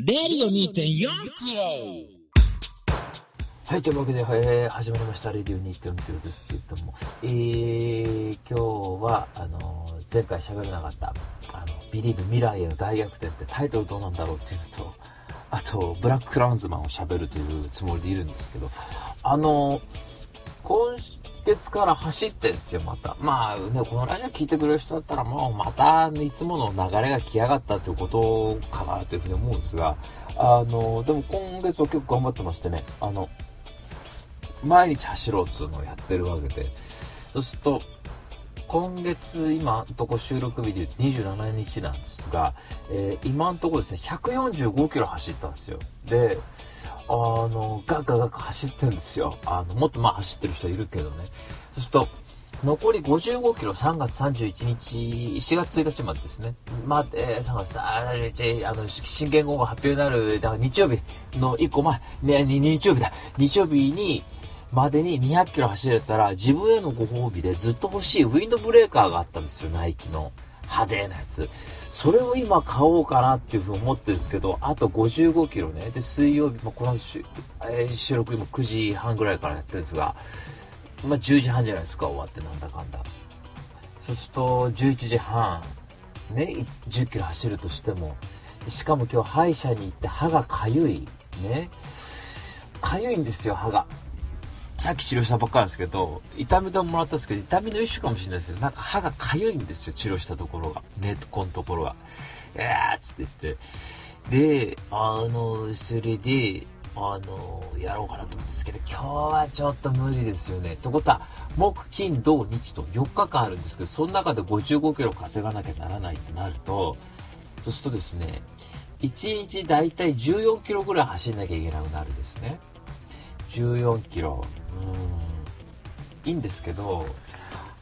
レディオ2.4はい、というわけで、えー始まりました、レディオ2.4キロですけれども、えー、今日は、あのー前回喋れなかった、あの、ビリーブ未来への大逆転ってタイトルどうなんだろうっていうのと、あと、ブラッククラウンズマンを喋るというつもりでいるんですけど、あのー今月から走ってですよ、また。まあね、このラジオ聞いてくれる人だったらもうまたいつもの流れが来やがったということかなというふうに思うんですが、あの、でも今月は結構頑張ってましてね、あの、毎日走ろうっていうのをやってるわけで、そうすると、今月、今のとこ収録日で言うと27日なんですが、えー今のとこですね、145キロ走ったんですよ。で、あの、ガッガガッガ走ってるんですよ。あの、もっとまあ走ってる人いるけどね。そうすると、残り55キロ3月31日、4月1日までですね。まあ、えー、3月31日、あの、新元号が発表になる、だから日曜日の1個前、ね、日曜日だ。日曜日に、までに200キロ走れたら、自分へのご褒美でずっと欲しいウィンドブレーカーがあったんですよ、ナイキの。派手なやつ。それを今買おうかなっていうふうに思ってるんですけど、あと55キロね。で、水曜日、まあ、この収,、え収録今9時半ぐらいからやってるんですが、まあ、10時半じゃないですか、終わってなんだかんだ。そうすると、11時半、ね、10キロ走るとしても、しかも今日歯医者に行って歯がかゆい、ね。かゆいんですよ、歯が。さっき治療したばっかりなんですけど、痛み止めもらったんですけど、痛みの一種かもしれないですけど、なんか歯がかゆいんですよ、治療したところが。根っこのところが。えーっつって言って。で、あの、それで、あの、やろうかなと思うんですけど、今日はちょっと無理ですよね。ってことは、木、金、土、日と4日間あるんですけど、その中で55キロ稼がなきゃならないってなると、そうするとですね、1日だいたい14キロぐらい走んなきゃいけなくなるんですね。14キロ。うん。いいんですけど、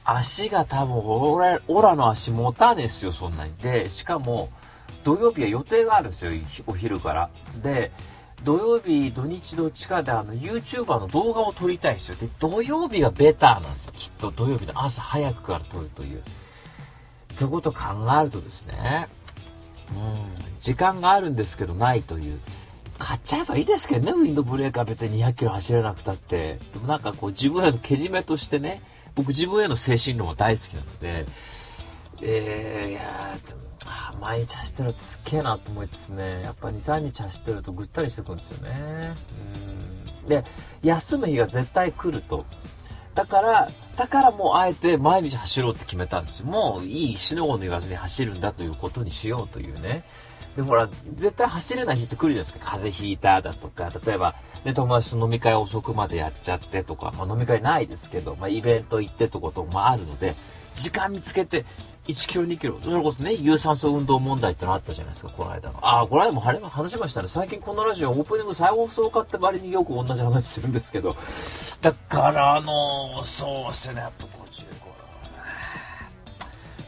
足が多分、オラ、オラの足持たねえっすよ、そんなに。で、しかも、土曜日は予定があるんですよ、お昼から。で、土曜日、土日どっちかであの、YouTuber の動画を撮りたいんですよ。で、土曜日がベターなんですよ。きっと土曜日の朝早くから撮るという。ということを考えるとですね、うん、時間があるんですけどないという。買っちゃえばいいですけどね、ウィンドブレーカー別に200キロ走れなくたって。でもなんかこう自分へのけじめとしてね、僕自分への精神論は大好きなので、えー、いやー毎日走ってるとすっげえなと思いつつね、やっぱ2、3日走ってるとぐったりしてくるんですよね。うん。で、休む日が絶対来ると。だから、だからもうあえて毎日走ろうって決めたんですよ。もういい、死のうの言わずに走るんだということにしようというね。でも、ほら、絶対走れない日って来るじゃないですか。風邪ひいただとか、例えば、ね、友達と飲み会遅くまでやっちゃってとか、まあ飲み会ないですけど、まあイベント行ってとこともあるので、時間見つけて、1キロ2キロ、それこそね、有酸素運動問題ってのあったじゃないですか、この間の。ああ、この間も晴れ話しましたね。最近このラジオオープニング再放送買って割によく同じ話するんですけど、だから、あのーそうっすね、あと55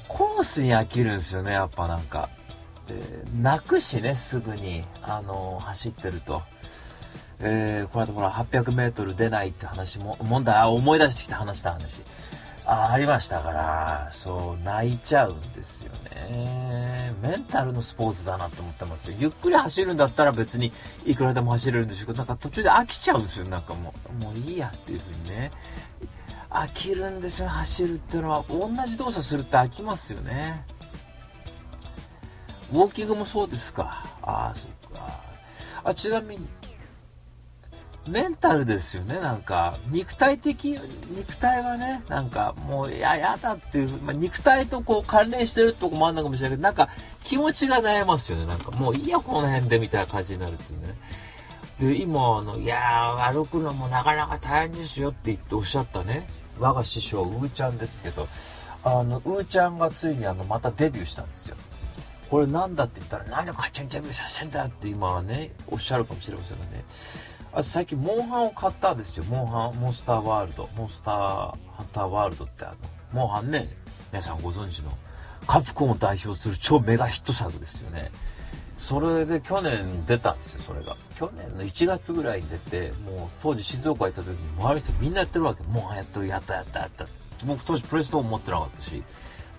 コースに飽きるんですよね、やっぱなんか。えー泣くしね、すぐに、あのー走ってると。えーこの間ほら、800メートル出ないって話も、問題、思い出してきた話した話。あありましたから、そう、泣いちゃうんですよね。メンタルのスポーツだなと思ってますよ。ゆっくり走るんだったら別にいくらでも走れるんでしょうけど、なんか途中で飽きちゃうんですよ。なんかもう、もういいやっていう風にね。飽きるんですよ、走るっていうのは。同じ動作するって飽きますよね。ウォーキングもそうですか。ああ、そっか。あ、ちなみに、メンタルですよね、なんか。肉体的、肉体はね、なんかもう、いや、やだっていう、まあ、肉体とこう関連してるとこもあるのかもしれないけど、なんか気持ちが悩ますよね、なんか。もういいや、この辺で、みたいな感じになるっていうね。で、今、あの、いやー、歩くのもなかなか大変ですよって言っておっしゃったね、我が師匠、うーちゃんですけど、あの、うーちゃんがついにあの、またデビューしたんですよ。これなんだって言ったら、なんでこっちにデビューさせんだって今はね、おっしゃるかもしれませんがね。あ最近、モンハンを買ったんですよ。モンハン、モンスターワールド。モンスターハンターワールドってあの、モンハンね、皆さんご存知の、カプコンを代表する超メガヒット作ですよね。それで去年出たんですよ、それが。去年の1月ぐらいに出て、もう当時静岡行った時に周りの人みんなやってるわけ。モンハンやってる、やったやったやった。僕当時プレステ4持ってなかったし、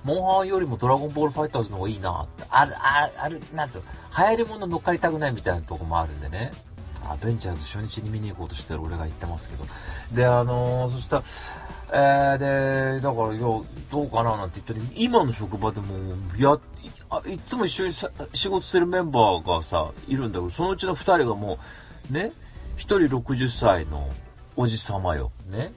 モンハンよりもドラゴンボールファイターズの方がいいなって、ある、ある、なんつうの、流行り物乗っかりたくないみたいなとこもあるんでね。アベンジャーズ初日に見に行こうとしてる俺が言ってますけど。で、あのー、そしたら、えー、で、だから、いや、どうかななんて言ったら、今の職場でも、や、あいつも一緒に仕事してるメンバーがさ、いるんだけど、そのうちの2人がもう、ね、1人60歳のおじさまよ。ね。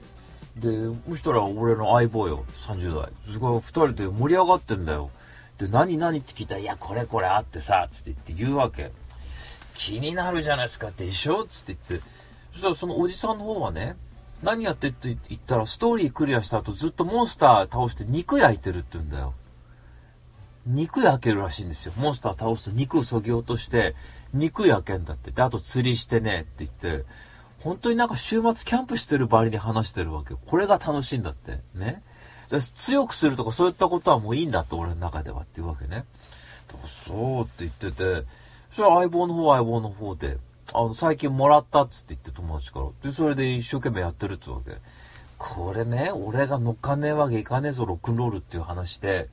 で、そしたら俺の相棒よ、30代。そこ2人で盛り上がってんだよ。で、何何って聞いたら、いや、これこれあってさ、つって言って言うわけ。気になるじゃないですか、でしょ？つって言って。そしたらそのおじさんの方はね、何やってって言ったら、ストーリークリアした後ずっとモンスター倒して肉焼いてるって言うんだよ。肉焼けるらしいんですよ。モンスター倒すと肉をそぎ落として、肉焼けんだって。で、あと釣りしてねって言って、本当になんか週末キャンプしてる場合に話してるわけよ。これが楽しいんだって。ね。強くするとかそういったことはもういいんだって俺の中ではっていうわけね。そうって言ってて、それは相棒の方は相棒の方で、あの、最近もらったっつって言って友達から。で、それで一生懸命やってるってわけ。これね、俺が乗っかねえわけいかねえぞ、ロックンロールっていう話で、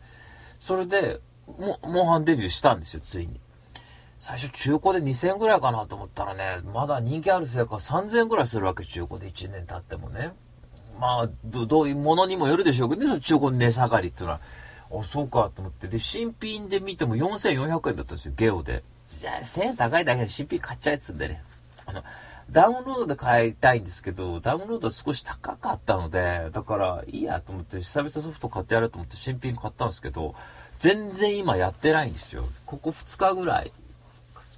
それで、も、モンハンデビューしたんですよ、ついに。最初中古で2000円ぐらいかなと思ったらね、まだ人気あるせいか3000円ぐらいするわけ、中古で1年経ってもね。まあ、どういうものにもよるでしょうけどね、中古の値下がりっていうのは。あ、そうかと思って。で、新品で見ても4400円だったんですよ、ゲオで。じゃあ、1000円高いだけで新品買っちゃえっつんでね。あの、ダウンロードで買いたいんですけど、ダウンロード少し高かったので、だからいいやと思って、久々ソフト買ってやると思って新品買ったんですけど、全然今やってないんですよ。ここ2日ぐらい、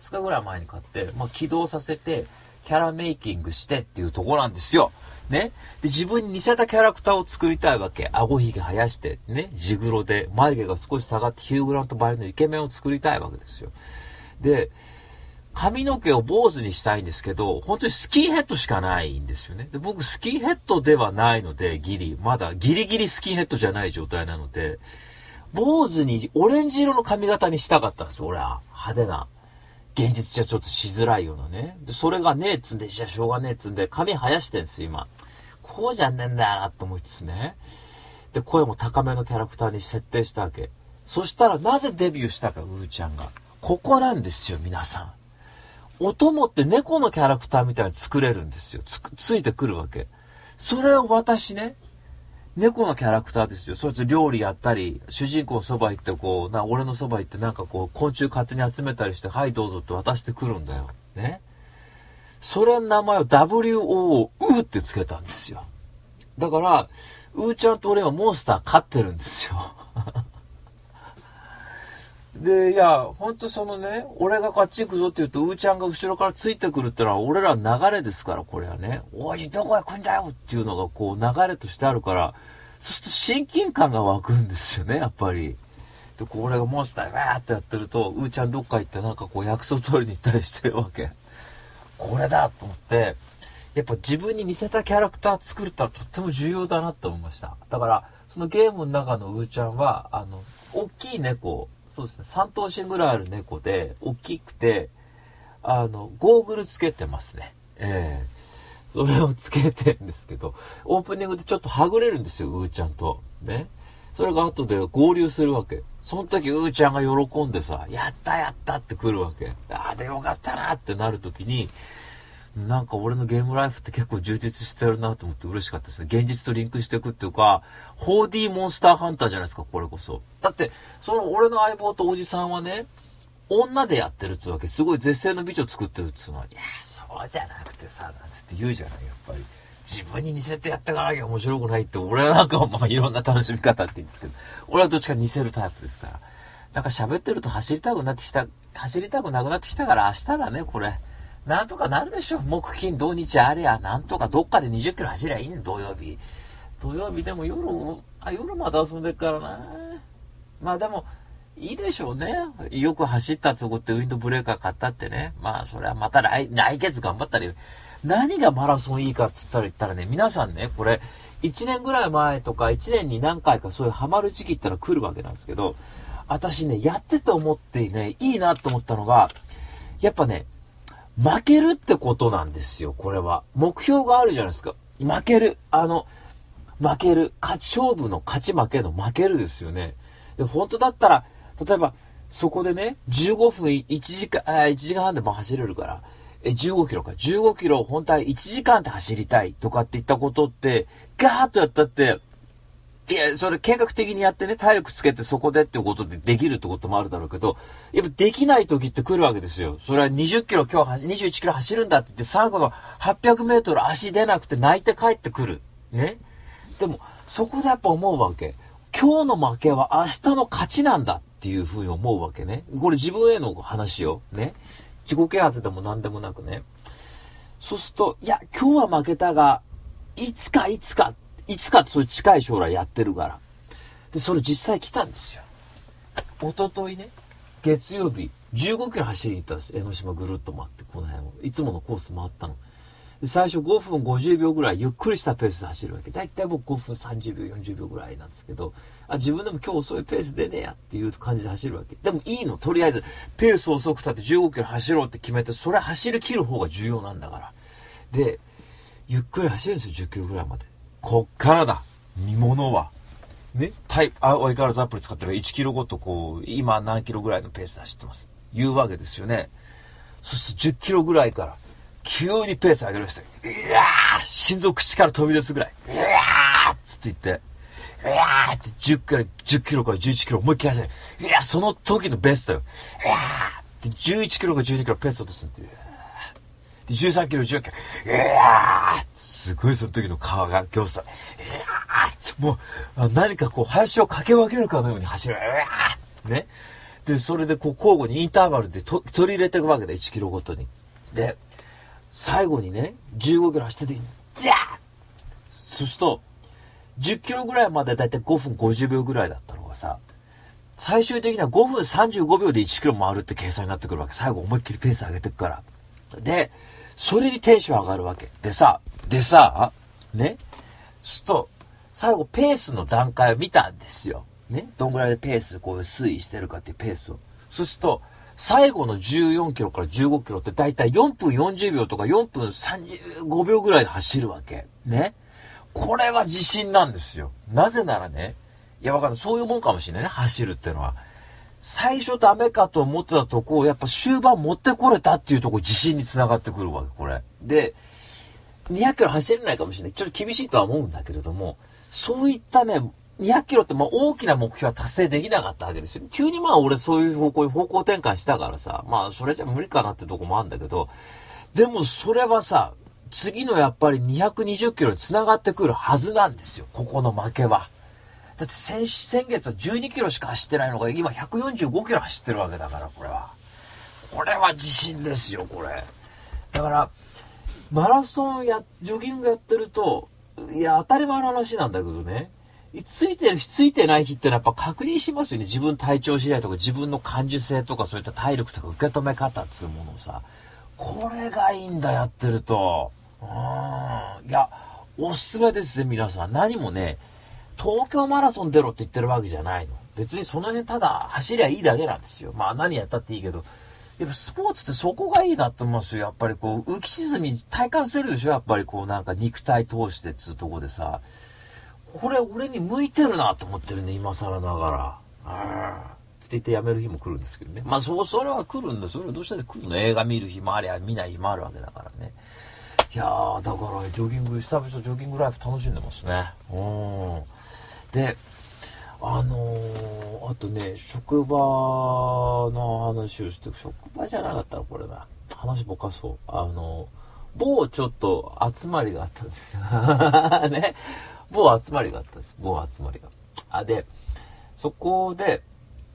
2日ぐらい前に買って、まあ、起動させて、キャラメイキングしてっていうとこなんですよ。ね。で、自分に似せたキャラクターを作りたいわけ。顎ひげ生やして、ね。地黒で、眉毛が少し下がってヒューグラントバイのイケメンを作りたいわけですよ。で、髪の毛を坊主にしたいんですけど、本当にスキンヘッドしかないんですよね。で僕、スキンヘッドではないので、ギリ、まだギリギリスキンヘッドじゃない状態なので、坊主にオレンジ色の髪型にしたかったんですよ、俺は。派手な。現実じゃちょっとしづらいようなね。で、それがねえっつんで、じゃあしょうがねえっつんで、髪生やしてんすよ、今。こうじゃねえんだよな、と思いつつね。で、声も高めのキャラクターに設定したわけ。そしたら、なぜデビューしたか、うーちゃんが。ここなんですよ、皆さん。お供って猫のキャラクターみたいに作れるんですよ。つ、ついてくるわけ。それを私ね、猫のキャラクターですよ。そいつ料理やったり、主人公のそば行ってこう、な、俺のそば行ってなんかこう、昆虫勝手に集めたりして、はいどうぞって渡してくるんだよ。ね。それの名前を WO ウーってつけたんですよ。だから、うーちゃんと俺はモンスター飼ってるんですよ。で、いや、ほんとそのね、俺がこっち行くぞって言うと、うーちゃんが後ろからついてくるってのは、俺ら流れですから、これはね。おい、どこへ来んだよっていうのが、こう、流れとしてあるから、そうすると親近感が湧くんですよね、やっぱり。で、これがモンスターわーってやってると、うーちゃんどっか行ってなんかこう、約束通りに行ったりしてるわけ。これだと思って、やっぱ自分に似せたキャラクター作るってのはとっても重要だなって思いました。だから、そのゲームの中のうーちゃんは、あの、大きい猫、そうですね、3頭身ぐらいある猫で、大きくて、あの、ゴーグルつけてますね。ええー、それをつけてんですけど、オープニングでちょっとはぐれるんですよ、うーちゃんと。ね。それが後で合流するわけ。その時、うーちゃんが喜んでさ、やったやったって来るわけ。ああ、でよかったなってなる時に、なんか俺のゲームライフって結構充実してるなと思って嬉しかったですね。現実とリンクしていくっていうか、4D モンスターハンターじゃないですか、これこそ。だって、その俺の相棒とおじさんはね、女でやってるっつうわけ。すごい絶世の美女作ってるっつうのは、いや、そうじゃなくてさ、なんつって言うじゃない、やっぱり。自分に似せてやっていかなきゃ面白くないって、俺はなんかまあいろんな楽しみ方って言うんですけど、俺はどっちか似せるタイプですから。なんか喋ってると走りたくなってきた、走りたくなくなってきたから明日だね、これ。なんとかなるでしょ。木金土日ありゃ、なんとかどっかで20キロ走りゃいいん土曜日。土曜日でも夜、あ、夜まで遊んでるからな。まあでも、いいでしょうね。よく走ったつごってウィンドブレーカー買ったってね。まあそれはまた来、来月頑張ったり。何がマラソンいいかっつったら言ったらね、皆さんね、これ、1年ぐらい前とか1年に何回かそういうハマる時期ってのは来るわけなんですけど、私ね、やってて思ってね、いいなと思ったのが、やっぱね、負けるってことなんですよ、これは。目標があるじゃないですか。負ける。あの、負ける。勝ち勝負の勝ち負けの負けるですよね。で、本当だったら、例えば、そこでね、15分1時間、あ1時間半でも走れるから、え、15キロか。15キロ本体1時間で走りたいとかって言ったことって、ガーッとやったって、いや、それ計画的にやってね、体力つけてそこでっていうことでできるってこともあるだろうけど、やっぱできない時って来るわけですよ。それは20キロ今日21キロ走るんだって言って最後の800メートル足出なくて泣いて帰ってくる。ね。でも、そこでやっぱ思うわけ。今日の負けは明日の勝ちなんだっていうふうに思うわけね。これ自分への話よ。ね。自己啓発でも何でもなくね。そうすると、いや、今日は負けたが、いつかいつか、いつかそういう近い将来やってるから。で、それ実際来たんですよ。おとといね、月曜日、15キロ走りに行ったんです。江ノ島ぐるっと回って、この辺を。いつものコース回ったの。で最初5分50秒ぐらいゆっくりしたペースで走るわけ。だいたい僕5分30秒、40秒ぐらいなんですけど、あ、自分でも今日遅いペースでねえやっていう感じで走るわけ。でもいいの、とりあえず、ペース遅くたって15キロ走ろうって決めて、それ走り切る方が重要なんだから。で、ゆっくり走るんですよ、10キロぐらいまで。こっからだ、見物は。ね、タイ、あ、相変わらずアプリ使ってる1キロごとこう、今何キロぐらいのペースで走ってます。言うわけですよね。そして10キロぐらいから、急にペース上げるんですよ。いやー心臓口から飛び出すぐらい。いやーつって言って、いやーって10から、10キロから11キロ思いっきり走る。いやその時のベストよ。いやーで、11キロから12キロペース落とすんで。で、13キロ、14キロ。いやーすごいその時の顔が凝視さ、いやーってもう、何かこう、林を駆け分けるかのように走る。いやーね。で、それでこう交互にインターバルで取り入れていくわけだ、1キロごとに。で、最後にね、15キロ走ってて、ギャーそうすると、10キロぐらいまでだいたい5分50秒ぐらいだったのがさ、最終的には5分35秒で1キロ回るって計算になってくるわけ。最後思いっきりペース上げてくから。で、それにテンション上がるわけ。でさ、でさ、ね、すると、最後ペースの段階を見たんですよ。ね、どんぐらいでペース、こう推移してるかっていうペースを。そうすると、最後の14キロから15キロってだいたい4分40秒とか4分35秒ぐらいで走るわけ。ね。これは自信なんですよ。なぜならね、いやわかんない。そういうもんかもしれないね、走るっていうのは。最初ダメかと思ってたとこを、やっぱ終盤持ってこれたっていうとこ自信につながってくるわけ、これ。で、200キロ走れないかもしれない。ちょっと厳しいとは思うんだけれども、そういったね、200キロってまあ大きな目標は達成できなかったわけですよ。急にまあ俺そういう方向に方向転換したからさ、まあそれじゃ無理かなってとこもあるんだけど、でもそれはさ、次のやっぱり220キロに繋がってくるはずなんですよ。ここの負けは。だって先先月は12キロしか走ってないのが今145キロ走ってるわけだから、これは。これは自信ですよ、これ。だから、マラソンや、ジョギングやってると、いや、当たり前の話なんだけどね。ついてる日、ついてない日ってのはやっぱ確認しますよね。自分体調次第とか、自分の感受性とか、そういった体力とか受け止め方っつうものをさ、これがいいんだ、やってると。うん。いや、おすすめですね、皆さん。何もね、東京マラソン出ろって言ってるわけじゃないの。別にその辺ただ走りゃいいだけなんですよ。まあ何やったっていいけど。やっぱスポーツってそこがいいなと思うんですよ。やっぱりこう、浮き沈み体感するでしょ？やっぱりこうなんか肉体通してっつうとこでさ。これ俺に向いてるなと思ってるね、今更ながら。ああ。つって言って辞める日も来るんですけどね。まあそう、それは来るんだ。それはどうしたって来るの？映画見る日もありゃ、見ない日もあるわけだからね。いやー、だからジョギング、久々ジョギングライフ楽しんでますね。うん。で、あのー、あとね、職場の話をして、職場じゃなかったらこれな。話ぼかそう。あのー、某ちょっと集まりがあったんですよ。ね。某集まりがあったんです。某集まりが。あ、で、そこで、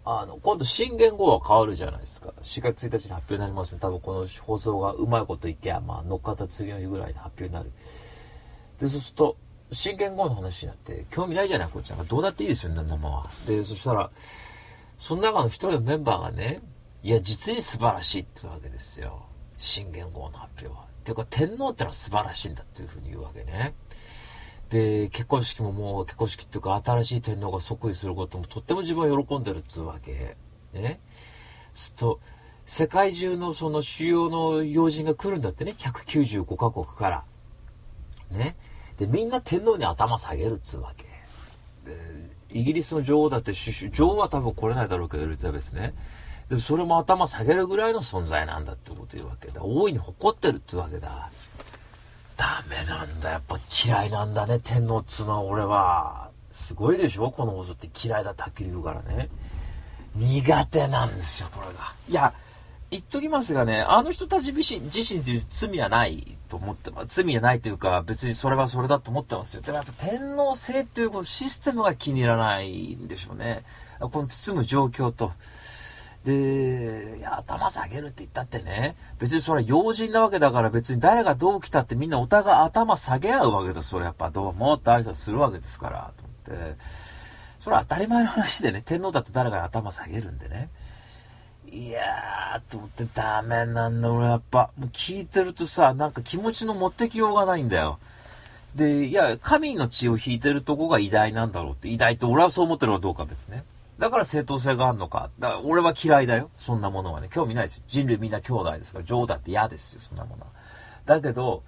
あの、今度新元号は変わるじゃないですか。4月1日に発表になりますね。多分この放送がうまいこといけば、まあ乗っかった次の日ぐらいに発表になる。で、そうすると、新元号の話になって、興味ないじゃない、こっちなんかどうだっていいですよ、ね、生は。で、そしたら、その中の一人のメンバーがね、いや、実に素晴らしいってわけですよ。新元号の発表は。ていうか、天皇ってのは素晴らしいんだっていうふうに言うわけね。で、結婚式ももう結婚式っていうか新しい天皇が即位することもとっても自分は喜んでるっつうわけ。ね。すと、世界中のその主要の要人が来るんだってね。195カ国から。ね。で、みんな天皇に頭下げるっつうわけ。イギリスの女王だって首相、女王は多分来れないだろうけど、エリザベスね。でそれも頭下げるぐらいの存在なんだってこと言うわけだ。大いに誇ってるってわけだ。ダメなんだ。やっぱ嫌いなんだね、天皇っつうのは俺は。すごいでしょ？この放送って嫌いだってはっきり言うからね。苦手なんですよ、これが。いや、言っときますがね、あの人たち自身、自身という罪はないと思ってます。罪はないというか、別にそれはそれだと思ってますよ。でもやっぱ天皇制というこのシステムが気に入らないんでしょうね。この包む状況と。で、いや、頭下げるって言ったってね、別にそれは要人なわけだから別に誰がどう来たってみんなお互い頭下げ合うわけだ。それやっぱどうもって挨拶するわけですから、と思って。それは当たり前の話でね、天皇だって誰が頭下げるんでね。いやー、と思ってダメなんだ、俺やっぱ。もう聞いてるとさ、なんか気持ちの持ってきようがないんだよ。で、いや、神の血を引いてるとこが偉大なんだろうって。偉大って俺はそう思ってるかどうか別ね。だから正当性があるのか。だか俺は嫌いだよ。そんなものはね。興味ないですよ。人類みんな兄弟ですから。女王だって嫌ですよ、そんなものは。だけど、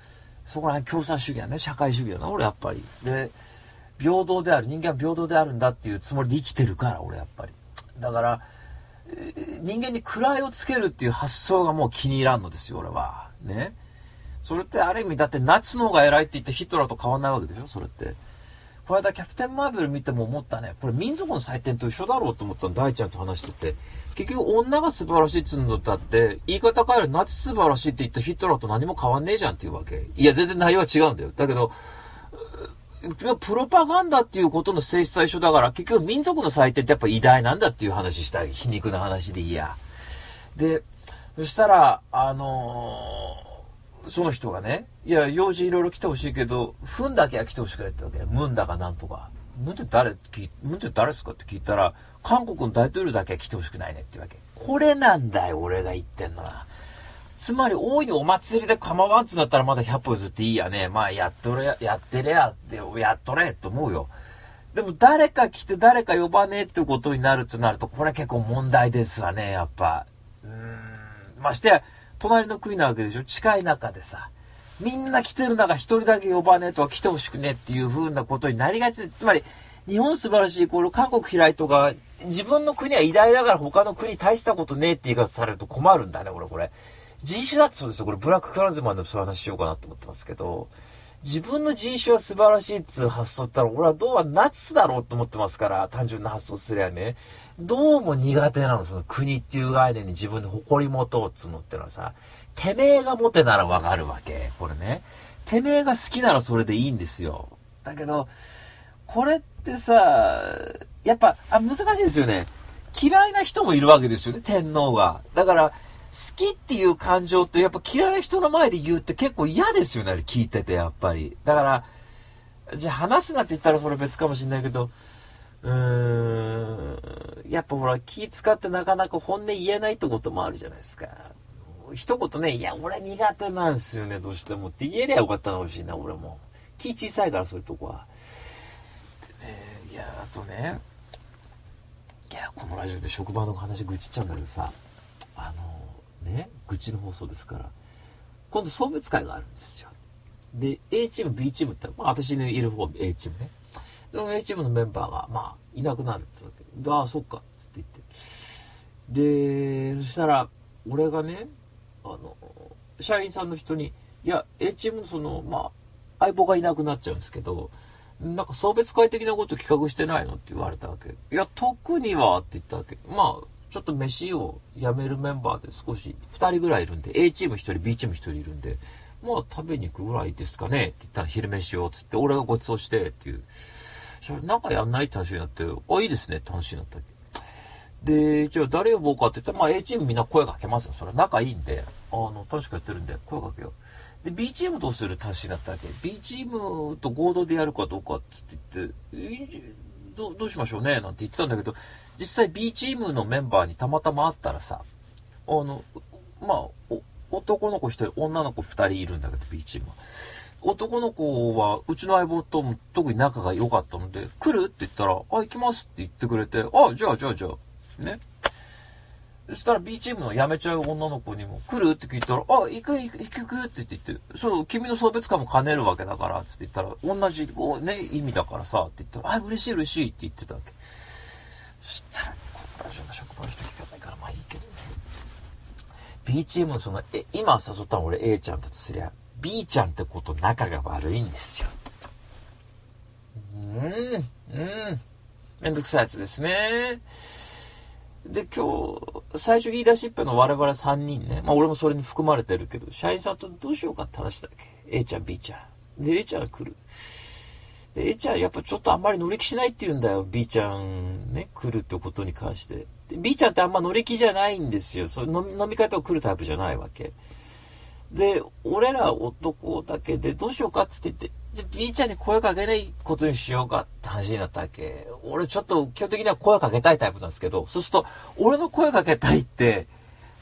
そこら辺共産主義だね。社会主義だな、俺やっぱり。で、平等である。人間は平等であるんだっていうつもりで生きてるから、俺やっぱり。だから、人間に位をつけるっていう発想がもう気に入らんのですよ、俺は。ね。それってある意味、だってナチの方が偉いって言ってヒトラーと変わんないわけでしょ、それって。この間キャプテンマーベル見ても思ったね。これ民族の祭典と一緒だろうと思ったの、大ちゃんと話してて。結局女が素晴らしいっつうんだったって、言い方変えるナチ素晴らしいって言ったヒトラーと何も変わんねえじゃんっていうわけ。いや、全然内容は違うんだよ。だけど、プロパガンダっていうことの性質は一緒だから、結局民族の祭典ってやっぱ偉大なんだっていう話したい。皮肉な話でいいや。で、そしたら、あのー、その人がね、いや、用事いろいろ来てほしいけど、フンだけは来てほしくないってわけ。ムンだかなんとか。ムンって誰ムンって誰ですかって聞いたら、韓国の大統領だけは来てほしくないねってわけ。これなんだよ、俺が言ってんのは。つまり、大いにお祭りで構わんつなったらまだ100歩譲っていいやね。まあ、やっとれ、やってれやって、やっとれって思うよ。でも、誰か来て誰か呼ばねえってことになるとなると、これは結構問題ですわね、やっぱ。うーん。ましてや、隣の国なわけでしょ？近い中でさ。みんな来てる中一人だけ呼ばねえとは来てほしくねえっていう風なことになりがちで、つまり、日本素晴らしい、この韓国開いとか、自分の国は偉大だから他の国大したことねえって言い方されると困るんだね、俺これ。人種だってそうですよ。これブラッククランズマンでもそういう話しようかなと思ってますけど、自分の人種は素晴らしいっつう発想ったら、俺はどうはナチスだろうと思ってますから、単純な発想すりゃね。どうも苦手なの、その国っていう概念に自分で誇り持とうっつうのってのはさ、てめえが持てならわかるわけ。これね。てめえが好きならそれでいいんですよ。だけど、これってさ、やっぱ、あ、難しいですよね。嫌いな人もいるわけですよね、天皇が。だから、好きっていう感情ってやっぱ嫌いな人の前で言うって結構嫌ですよね、聞いてて、やっぱり。だから、じゃあ話すなって言ったらそれ別かもしんないけど、うーん、やっぱほら気使ってなかなか本音言えないってこともあるじゃないですか。一言ね、いや、俺苦手なんですよね、どうしてもって言えりゃよかったのかもしれな、俺も。気小さいから、そういうとこは。でね、いや、あとね、いや、このラジオで職場の話愚痴っちゃうんだけどさ、あの、ね、愚痴の放送ですから、今度送別会があるんですよ。で、A チーム、B チームって、まあ私のいる方、A チームね。でも A チームのメンバーが、まあ、いなくなるってわけ。ああ、そっか、つって言って。で、そしたら、俺がね、あの、社員さんの人に、いや、A チームのその、まあ、相棒がいなくなっちゃうんですけど、なんか送別会的なこと企画してないの？って言われたわけ。いや、特にはって言ったわけ。まあ、ちょっと飯をやめるメンバーで少し、2人ぐらいいるんで、A チーム1人、B チーム1人いるんで、まあ食べに行くぐらいですかね？って言ったら昼飯を、つって、俺がご馳走してっていう。それなんかやんないって話になって、あ、いいですねって話になったわけ？で、じゃあ誰呼ぼうかって言ったら、まあ A チームみんな声かけますよ。それ仲いいんで、あの、楽しくやってるんで、声かけよう。で、B チームどうするって話になったわけ。B チームと合同でやるかどうかって言って、どどうしましょうねなんて言ってたんだけど、実際 B チームのメンバーにたまたま会ったらさ、あの、まあ、男の子1人、女の子2人いるんだけど、B チームは。男の子は、うちの相棒とも特に仲が良かったので、来る？って言ったら、あ、行きますって言ってくれて、あ、じゃあ、じゃあ、じゃあ、ね。そしたら B チームの辞めちゃう女の子にも、来る？って聞いたら、あ、行く行く行くって言って、そう、君の送別会も兼ねるわけだから、つって言ったら、同じ、こうね、意味だからさ、って言ったら、あ、嬉しい嬉しいって言ってたわけ。そしたら、こラジオの職場の人聞かないから、まあいいけどね。B チームのその、え、今誘ったの俺 A ちゃんだとすりゃ、B ちゃんってこと仲が悪いんですよ。うーん、うん。めんどくさいやつですね。で、今日、最初言い出しっぺの我々3人ね。まあ俺もそれに含まれてるけど、社員さんとどうしようかって話だっけ ?A ちゃん、B ちゃん。で、A ちゃんが来る。で、A ちゃんやっぱちょっとあんまり乗り気しないって言うんだよ。B ちゃんね、来るってことに関して。で、B ちゃんってあんま乗り気じゃないんですよ。そ飲み飲み会とか来るタイプじゃないわけ。で、俺ら男だけでどうしようかって言って、じゃ B ちゃんに声かけないことにしようかって話になったわけ。俺ちょっと基本的には声かけたいタイプなんですけど、そうすると、俺の声かけたいって、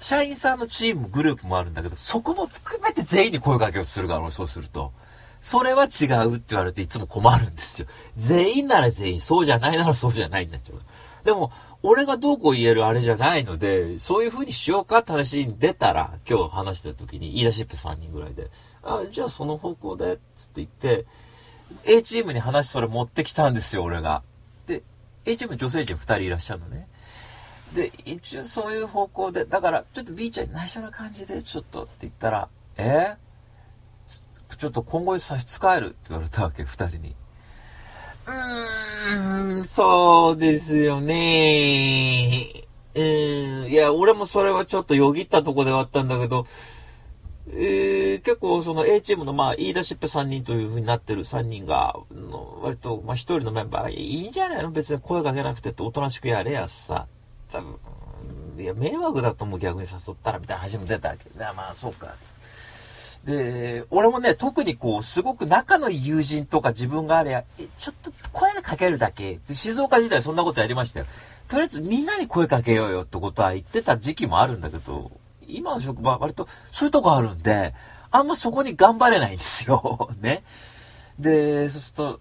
社員さんのチーム、グループもあるんだけど、そこも含めて全員に声かけをするから、俺そうすると。それは違うって言われていつも困るんですよ。全員なら全員、そうじゃないならそうじゃないになっちゃう。でも、俺がどうこう言えるあれじゃないので、そういう風にしようかって話に出たら、今日話した時に、言い出しっぺ3人ぐらいで、あ、じゃあその方向で、つって言って、A チームに話それ持ってきたんですよ、俺が。で、A チーム女性陣2人いらっしゃるのね。で、一応そういう方向で、だから、ちょっと B ちゃんに内緒な感じで、ちょっとって言ったら、え？ちょっと今後に差し支えるって言われたわけ、2人に。うーん、そうですよね。うん、いや、俺もそれはちょっとよぎったとこではあったんだけど、えー、結構その A チームのまあ言い出しっぺ3人という風になってる3人が、割とまあ1人のメンバーがいいんじゃないの？別に声かけなくてっておとなしくやれやさ。多分、いや、迷惑だと思う逆に誘ったらみたいな話も出たわけ。だまあそうか、で、俺もね、特にこう、すごく仲のいい友人とか自分があれや、ちょっと声かけるだけ。静岡時代そんなことやりましたよ。とりあえずみんなに声かけようよってことは言ってた時期もあるんだけど、今の職場は割とそういうとこあるんで、あんまそこに頑張れないんですよ。ね。で、そうすると、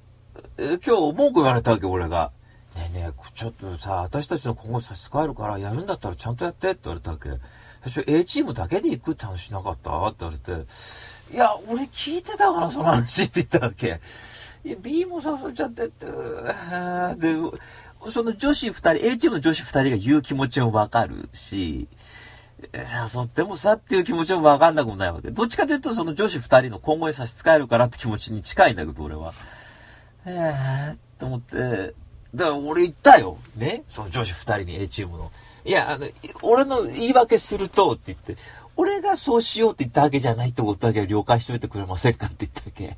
今日文句言われたわけ、俺が。ねえねえ、ちょっとさ、私たちの今後差し支えるから、やるんだったらちゃんとやってって言われたわけ。最初 A チームだけで行くって話しなかったって言われて、いや、俺聞いてたから、その話って言ったわけ。いや、B も誘っちゃってって、で、その女子二人、A チームの女子二人が言う気持ちもわかるし、誘ってもさっていう気持ちもわかんなくもないわけ。どっちかというと、その女子二人の今後に差し支えるからって気持ちに近いんだけど、俺は。ええー、と思って、だから俺言ったよ。ね？その女子二人に A チームの。いや、あの、俺の言い訳するとって言って、俺がそうしようって言ったわけじゃないってことだけは了解しておいてくれませんかって言ったわけ。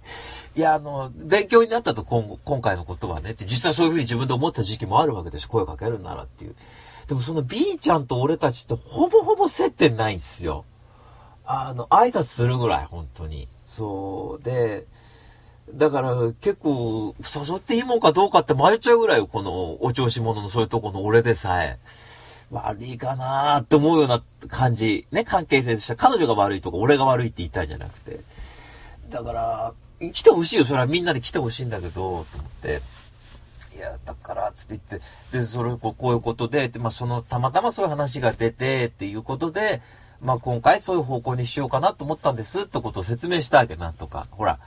いや、あの、勉強になったと今、今回のことはねって、実際そういうふうに自分で思った時期もあるわけだし、声かけるならっていう。でもその B ちゃんと俺たちってほぼほぼ接点ないんすよ。あの、挨拶するぐらい、本当に。そう。で、だから結構、誘っていいもんかどうかって迷っちゃうぐらいよ、このお調子者のそういうとこの俺でさえ。悪いかなーって思うような感じ。ね、関係性としては彼女が悪いとか俺が悪いって言いたいじゃなくて。だから、来てほしいよ。それはみんなで来てほしいんだけど、と思って。いや、だから、つって言って、で、それ、こうこういうことで、でまあ、その、たまたまそういう話が出て、っていうことで、まあ、今回そういう方向にしようかなと思ったんです、ってことを説明したわけ、なんとか。ほら、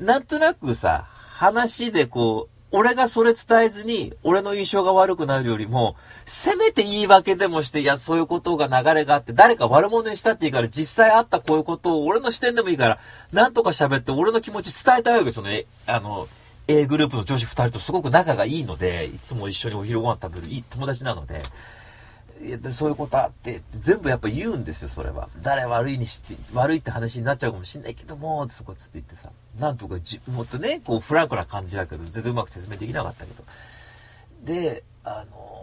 なんとなくさ、話でこう、俺がそれ伝えずに、俺の印象が悪くなるよりも、せめて言い訳でもして、いや、そういうことが流れがあって、誰か悪者にしたっていいから、実際あったこういうことを、俺の視点でもいいから、なんとか喋って、俺の気持ち伝えたいわけ、その、え、あの、A グループの女子2人とすごく仲がいいので、いつも一緒にお昼ご飯食べるいい友達なので、でそういうことあって、全部やっぱ言うんですよ、それは。誰悪いにして、悪いって話になっちゃうかもしんないけども、そこつって言ってさ、なんとかじ、もっとね、こう、フランクな感じだけど、全然うまく説明できなかったけど。で、あの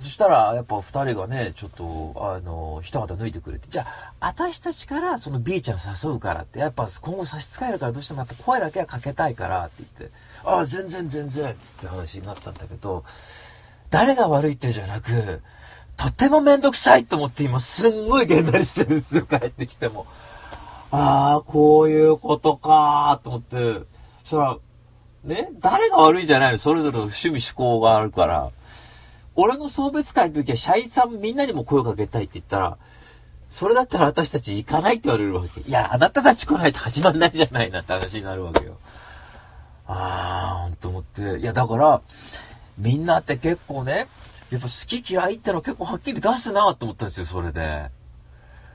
そしたら、やっぱ二人がね、ちょっと、あの一肌脱いでくれて、じゃあ、私たちからその B ちゃん誘うからって、やっぱ今後差し支えるからどうしてもやっぱ声だけはかけたいからって言って、ああ、全然全然、つって話になったんだけど、誰が悪いってじゃなく、とてもめんどくさいと思って今すんごいげんなりしてるんですよ、帰ってきても。ああ、こういうことかーと思って、そしたら、ね、誰が悪いじゃないの。それぞれの趣味思考があるから、俺の送別会の時は社員さんみんなにも声をかけたいって言ったら、それだったら私たち行かないって言われるわけ。いや、あなたたち来ないと始まんないじゃないなって話になるわけよ。あー、ほんと思って。いや、だから、みんなって結構ね、やっぱ好き嫌いってのは結構はっきり出すなと思ったんですよ、それで。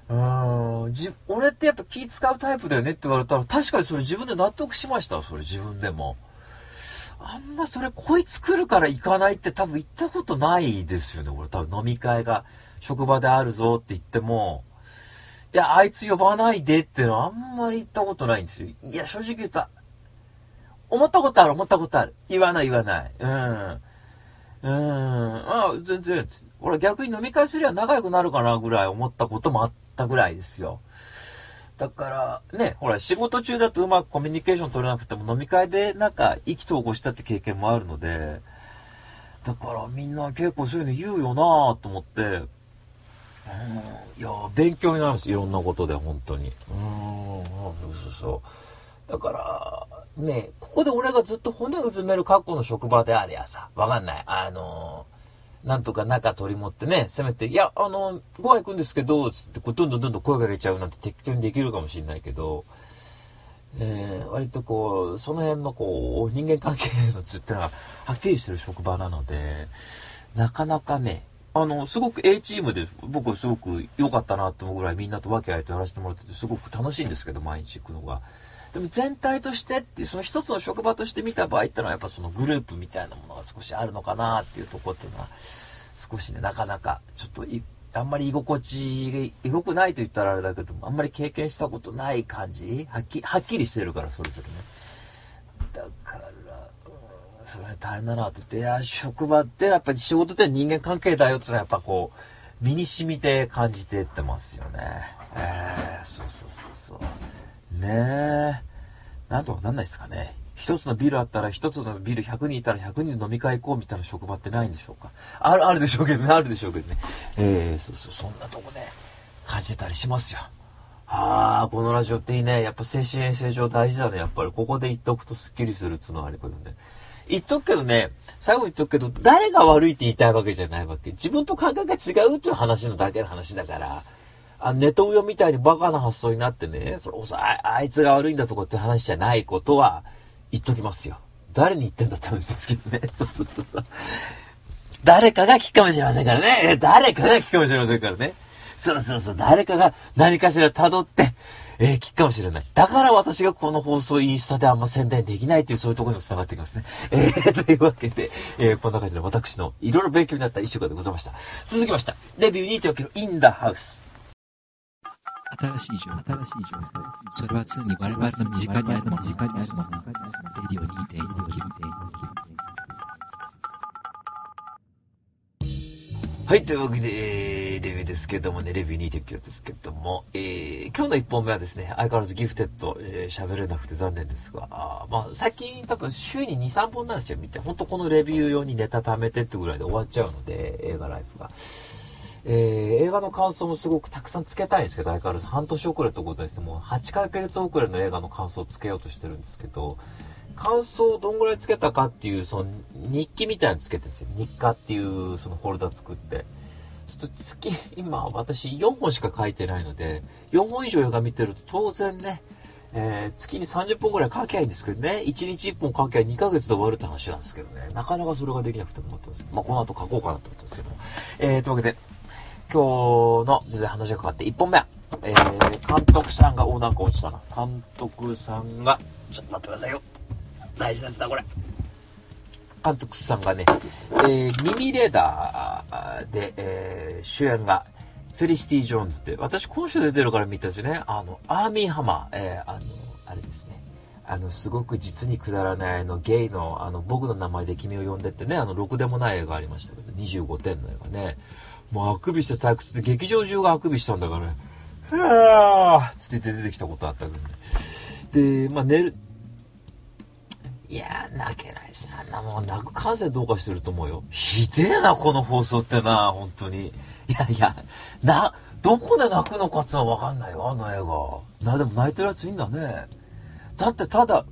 うーん、じ、俺ってやっぱ気使うタイプだよねって言われたら、確かにそれ自分で納得しました、それ自分でも。あんまそれ、こいつ来るから行かないって多分行ったことないですよね、俺多分飲み会が職場であるぞって言っても、いや、あいつ呼ばないでっていうのはあんまり言ったことないんですよ。いや、正直言った。思ったことある、思ったことある。言わない、言わない。うん。うん。ああ、全然。俺逆に飲み会すりゃ仲良くなるかなぐらい思ったこともあったぐらいですよ。だから、ね、ほら、仕事中だとうまくコミュニケーション取れなくても飲み会でなんか意気投合したって経験もあるので、だからみんな結構そういうの言うよなぁと思って、うんいや、勉強になります。いろんなことで、本当に。うん、そうそうそう。だから、ね、ここで俺がずっと骨をうずめる格好の職場であれやさ、わかんない。あのなんとか中取り持ってね、せめて、いや、あの、ご飯行くんですけど、つって、こう、どんどんどんどん声かけちゃうなんて適当にできるかもしれないけど、えー、割とこう、その辺のこう、人間関係の図ってのは、はっきりしてる職場なので、なかなかね、あの、すごく A チームで、僕はすごく良かったなと思うぐらいみんなと分け合えてやらせてもらってて、すごく楽しいんですけど、毎日行くのが。でも全体としてっていう、その一つの職場として見た場合ってのは、やっぱそのグループみたいなものが少しあるのかなっていうとこっていうのは、少しね、なかなか、ちょっとあんまり居心地が良くないと言ったらあれだけども、あんまり経験したことない感じ？はっきはっきりしてるから、それぞれね。だから、それ大変だなと思って、いや、職場ってやっぱり仕事って人間関係だよってのはやっぱこう、身に染みて感じてってますよね。えー、そうそうそうそう。ねえ。なんとかなんないですかね。一つのビルあったら一つのビル100人いたら100人飲み会行こうみたいな職場ってないんでしょうか。ある、あるでしょうけどね、あるでしょうけどね。えー、そうそう、そんなとこね、感じてたりしますよ。ああ、このラジオっていいね。やっぱ精神衛生上大事だね。やっぱりここで言っとくとスッキリするっつうのはあるけどね。言っとくけどね、最後言っとくけど、誰が悪いって言いたいわけじゃないわけ。自分と感覚が違うっていう話のだけの話だから、あネトウヨみたいにバカな発想になってね、それああいつが悪いんだとかって話じゃないことは言っときますよ。誰に言ってんだって話ですけどね。そうそうそうそう。誰かが聞くかもしれませんからね。誰かが聞くかもしれませんからね。そうそうそう。誰かが何かしら辿って、えー、聞くかもしれない。だから私がこの放送インスタであんま宣伝できないというそういうところにも繋がってきますね。えー、というわけで、えー、こんな感じで私のいろいろ勉強になった一週間でございました。続きました。レビューにておけるインダハウス。新しい情報、新しい情報。それは常に我々の身近にあるもの、身近にあるもの。レディオ2.1はい、というわけで、えー、レビューですけどもね、レビュー2.9ですけども、えー、今日の1本目はですね、相変わらずギフテッド、えー、喋れなくて残念ですが、あまあ、最近多分週に2、3本なんですよ、見て。ほんとこのレビュー用にネタ貯めてってぐらいで終わっちゃうので、映画ライフが。えー、映画の感想もすごくたくさんつけたいんですけど、相変わらず半年遅れということですね、もう8ヶ月遅れの映画の感想をつけようとしてるんですけど、感想をどんぐらいつけたかっていう、その日記みたいなのつけてるんですよ。日課っていうそのフォルダ作って。ちょっと月、今私4本しか書いてないので、4本以上映画見てると当然ね、えー、月に30本ぐらい書きゃいいんですけどね、1日1本書きゃ2ヶ月で終わるって話なんですけどね、なかなかそれができなくて思ったんですまあ、この後書こうかなと思ったんですけど。えー、というわけで、今日の全然話がかかって1本目は、えー、監督さんが、お、なんか落ちたな。監督さんが、ちょっと待ってくださいよ。大事なやつだ、これ。監督さんがね、えー、ミミレーダーで、えー、主演が、フェリシティ・ジョーンズって、私今週出てるから見たんですよね。あの、アーミー・ハマー、えー、あの、あれですね。あの、すごく実にくだらない、あの、ゲイの、あの、僕の名前で君を呼んでってね、あの、ろくでもない映画ありましたけど、25点の映画ね。もうあくびして退屈で、劇場中があくびしたんだからね。はぁーつって出てきたことあったけどね。で、まあ、寝る、いや泣けないし、あんなもん泣く感性どうかしてると思うよ。ひでえな、この放送ってな、本当に。いやいや、な、どこで泣くのかってのはわかんないよ、あの映画。な、でも泣いてるやついいんだね。だってただ、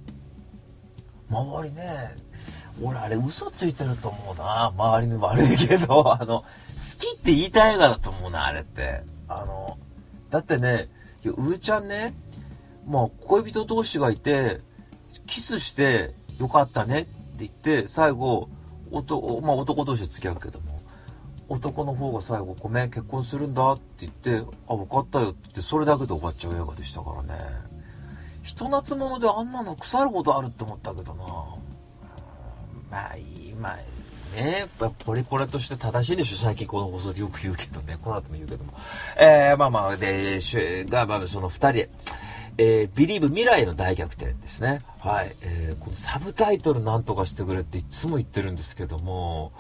周りね、俺あれ嘘ついてると思うな。周りに悪いけど、あの、きって言いたい映画だと思うな、あれって。あの、だってね、いや、うーちゃんね、まあ、恋人同士がいて、キスして、よかったねって言って、最後、男、まあ男同士で付き合うけども、男の方が最後、ごめん、結婚するんだって言って、あ、分かったよって言って、それだけで終わっちゃう映画でしたからね。人夏物であんなの腐ることあるって思ったけどな。まあいい、まあね、やっぱポリコレとして正しいでしょ、最近この放送でよく言うけどね、この後も言うけども。えー、まあまあ、で、が、まあ、その二人、えー、ビリーブ未来の大逆転ですね。はい。えー、このサブタイトルなんとかしてくれっていつも言ってるんですけども、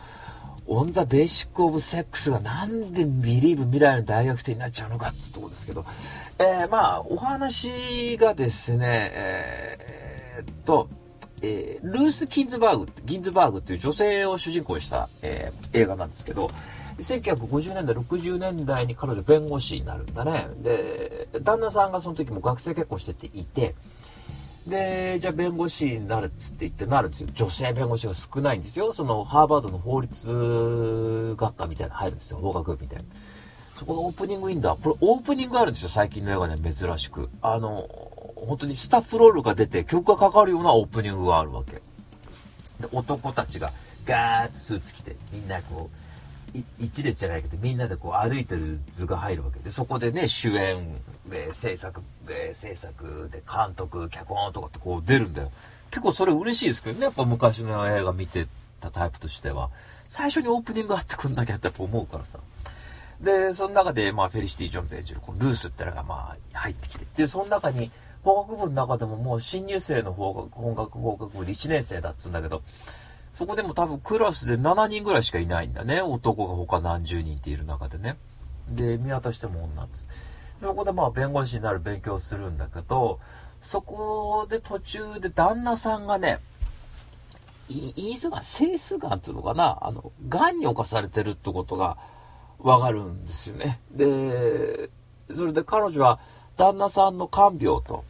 On the Basis of Sex がなんでビリーブ未来の大逆転になっちゃうのかってとこですけど、えー、まあ、お話がですね、えー、っと、えー、ルース・キンズバーグ、ギンズバーグっていう女性を主人公にした、えー、映画なんですけど、1950年代、60年代に彼女弁護士になるんだね。で、旦那さんがその時も学生結婚してていて、で、じゃあ弁護士になるっつって言ってなるんですよ。女性弁護士が少ないんですよ。そのハーバードの法律学科みたいな入るんですよ。法学部みたいな。そこのオープニングインだ。これオープニングあるんですよ。最近の映画ね、珍しく。あの、本当にスタッフロールが出て曲がかかるようなオープニングがあるわけ。で、男たちがガーッとスーツ着て、みんなこう、一列じゃないけどみんなでこう歩いてる図が入るわけ。でそこでね主演で制作で制作で監督脚本とかってこう出るんだよ。結構それ嬉しいですけどねやっぱ昔の映画見てたタイプとしては。最初にオープニングあってくんなきゃってやっぱ思うからさ。でその中で、まあ、フェリシティ・ジョンズ演じるこのルースってのがまあ入ってきて。でその中に法学部の中でももう新入生の法学本学法学部で1年生だっつうんだけどそこでも多分クラスで7人ぐらいしかいないんだね。男が他何十人っている中でね。で、見渡しても女です。そこでまあ弁護士になる勉強するんだけど、そこで途中で旦那さんがね、イースがン、精巣ガンっていうのかな、あの、癌に侵されてるってことがわかるんですよね。で、それで彼女は旦那さんの看病と、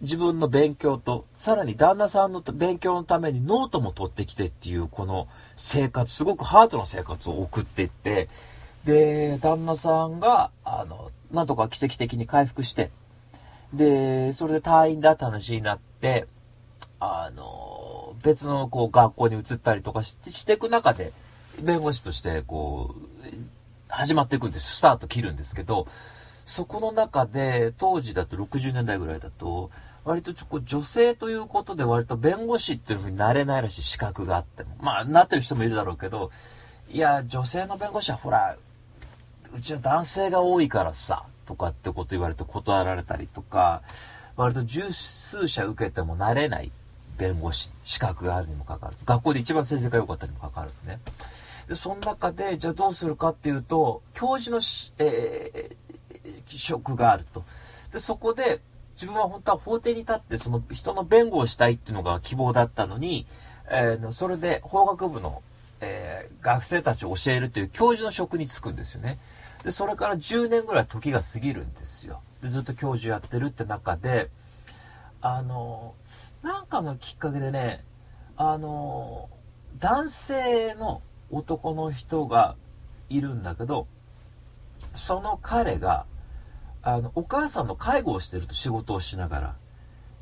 自分の勉強と、さらに旦那さんの勉強のためにノートも取ってきてっていう、この生活、すごくハードな生活を送っていって、で、旦那さんが、あの、なんとか奇跡的に回復して、で、それで退院だって話になって、あの、別のこう学校に移ったりとかししていく中で、弁護士としてこう、始まっていくんです。スタート切るんですけど、そこの中で、当時だと60年代ぐらいだと、割とちょこ女性ということで割と弁護士っていう風になれないらしい資格があっても。まあ、なってる人もいるだろうけど、いや、女性の弁護士はほら、うちは男性が多いからさ、とかってこと言われて断られたりとか、割と十数社受けてもなれない弁護士、資格があるにもかかわらず、学校で一番成績が良かったにもかかわらずね。で、その中で、じゃあどうするかっていうと、教授のえー、職があると。で、そこで、自分は本当は法廷に立ってその人の弁護をしたいっていうのが希望だったのに、えー、それで法学部の、えー、学生たちを教えるという教授の職に就くんですよね。で、それから10年ぐらい時が過ぎるんですよ。で、ずっと教授やってるって中で、あの、なんかのきっかけでね、あの、男性の男の人がいるんだけど、その彼が、あの、お母さんの介護をしてると仕事をしながら。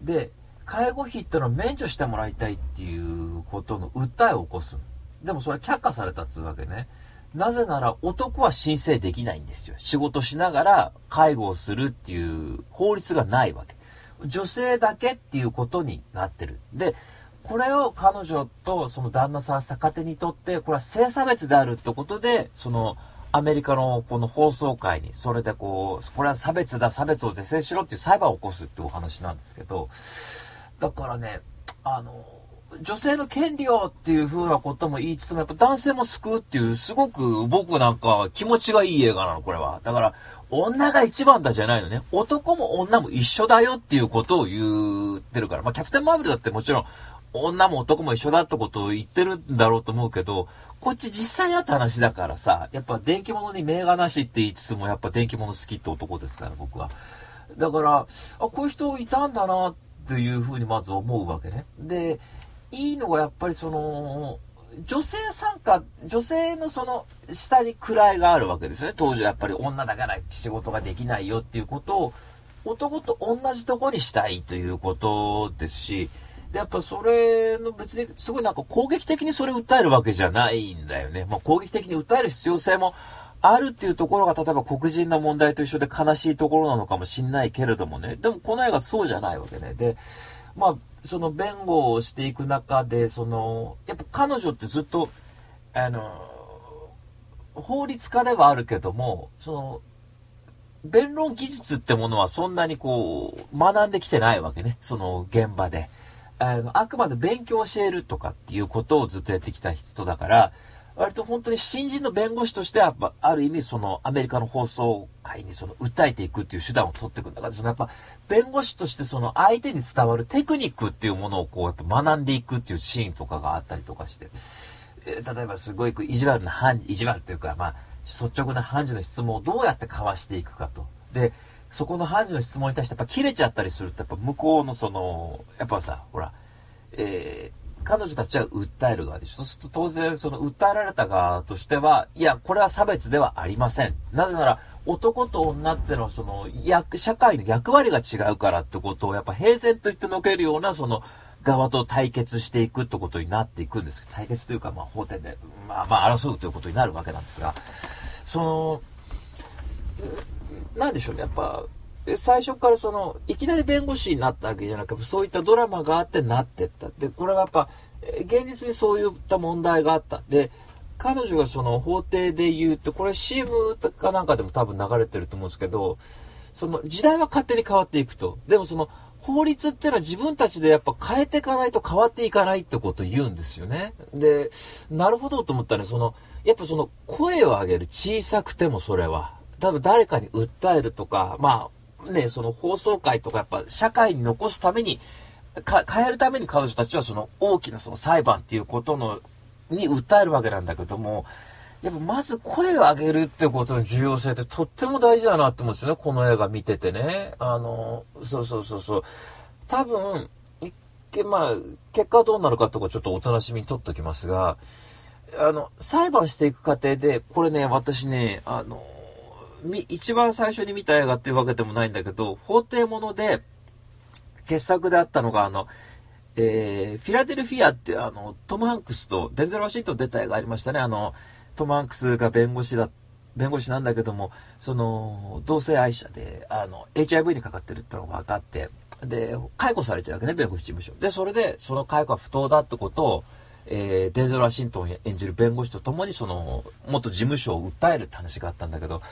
で、介護費ってのを免除してもらいたいっていうことの訴えを起こす。でもそれは却下されたっつうわけね。なぜなら男は申請できないんですよ。仕事しながら介護をするっていう法律がないわけ。女性だけっていうことになってる。で、これを彼女とその旦那さん逆手にとって、これは性差別であるってことで、そのアメリカのこの放送会に、それでこう、これは差別だ、差別を是正しろっていう裁判を起こすっていうお話なんですけど、だからね、あの、女性の権利をっていう風なことも言いつつも、やっぱ男性も救うっていう、すごく僕なんか気持ちがいい映画なの、これは。だから、女が一番だじゃないのね。男も女も一緒だよっていうことを言ってるから。まあ、キャプテンマーベルだってもちろん、女も男も一緒だってことを言ってるんだろうと思うけど、こっち実際にあった話だからさ、やっぱ電気物に名画なしって言いつつも、やっぱ電気物好きって男ですから、僕は。だから、あ、こういう人いたんだなっていうふうにまず思うわけね。で、いいのがやっぱりその、女性参加、女性のその下に位があるわけですよね。当時はやっぱり女だから仕事ができないよっていうことを男と同じとこにしたいということですし、で、やっぱそれの別にすごいなんか攻撃的にそれを訴えるわけじゃないんだよね。まあ、攻撃的に訴える必要性もあるっていうところが例えば黒人の問題と一緒で悲しいところなのかもしんないけれどもね。でもこの映画そうじゃないわけね。で、まあ、その弁護をしていく中で、その、やっぱ彼女ってずっと、あの、法律家ではあるけども、その、弁論技術ってものはそんなにこう、学んできてないわけね。その現場で。あの、あくまで勉強を教えるとかっていうことをずっとやってきた人だから、割と本当に新人の弁護士としては、ある意味そのアメリカの放送界にその訴えていくっていう手段を取っていくんだから、そのやっぱ弁護士としてその相手に伝わるテクニックっていうものをこうやっぱ学んでいくっていうシーンとかがあったりとかして、え例えばすごい意地悪な判、意地悪というか、まあ、率直な判事の質問をどうやって交わしていくかと。で、そこの判事の質問に対してやっぱ切れちゃったりすると、やっぱ向こうのその、やっぱさ、ほら、えー彼女たちは訴える側でしょ。そうすると当然、その訴えられた側としては、いや、これは差別ではありません。なぜなら、男と女ってのは、その、役、社会の役割が違うからってことを、やっぱ平然と言ってのけるような、その、側と対決していくってことになっていくんです。対決というか、まあ、法廷で、まあまあ、争うということになるわけなんですが、その、なんでしょうね、やっぱ、最初からその、いきなり弁護士になったわけじゃなくて、そういったドラマがあってなってった。で、これはやっぱ、現実にそういった問題があった。で、彼女がその法廷で言うと、これ CM かなんかでも多分流れてると思うんですけど、その時代は勝手に変わっていくと。でもその法律っていうのは自分たちでやっぱ変えていかないと変わっていかないってことを言うんですよね。で、なるほどと思ったら、その、やっぱその声を上げる小さくてもそれは、多分誰かに訴えるとか、まあ、ね、その放送会とかやっぱ社会に残すために、か変えるために彼女たちはその大きなその裁判っていうことの、に訴えるわけなんだけども、やっぱまず声を上げるってことの重要性ってとっても大事だなって思うんですよね、この映画見ててね。あの、そうそうそうそう。多分、まあ、結果はどうなるかとかちょっとお楽しみにとっておきますが、あの、裁判していく過程で、これね、私ね、あの、一番最初に見た映画っていうわけでもないんだけど、法廷もので、傑作であったのが、あの、えー、フィラデルフィアってあの、トム・ハンクスとデンゼル・ワシントン出た映画ありましたね。あの、トム・ハンクスが弁護士だ、弁護士なんだけども、その、同性愛者で、あの、HIV にかかってるってのが分かって、で、解雇されちゃうわけね、弁護士事務所。で、それで、その解雇は不当だってことを、えー、デンゼル・ワシントン演じる弁護士と共に、その、元事務所を訴えるって話があったんだけど、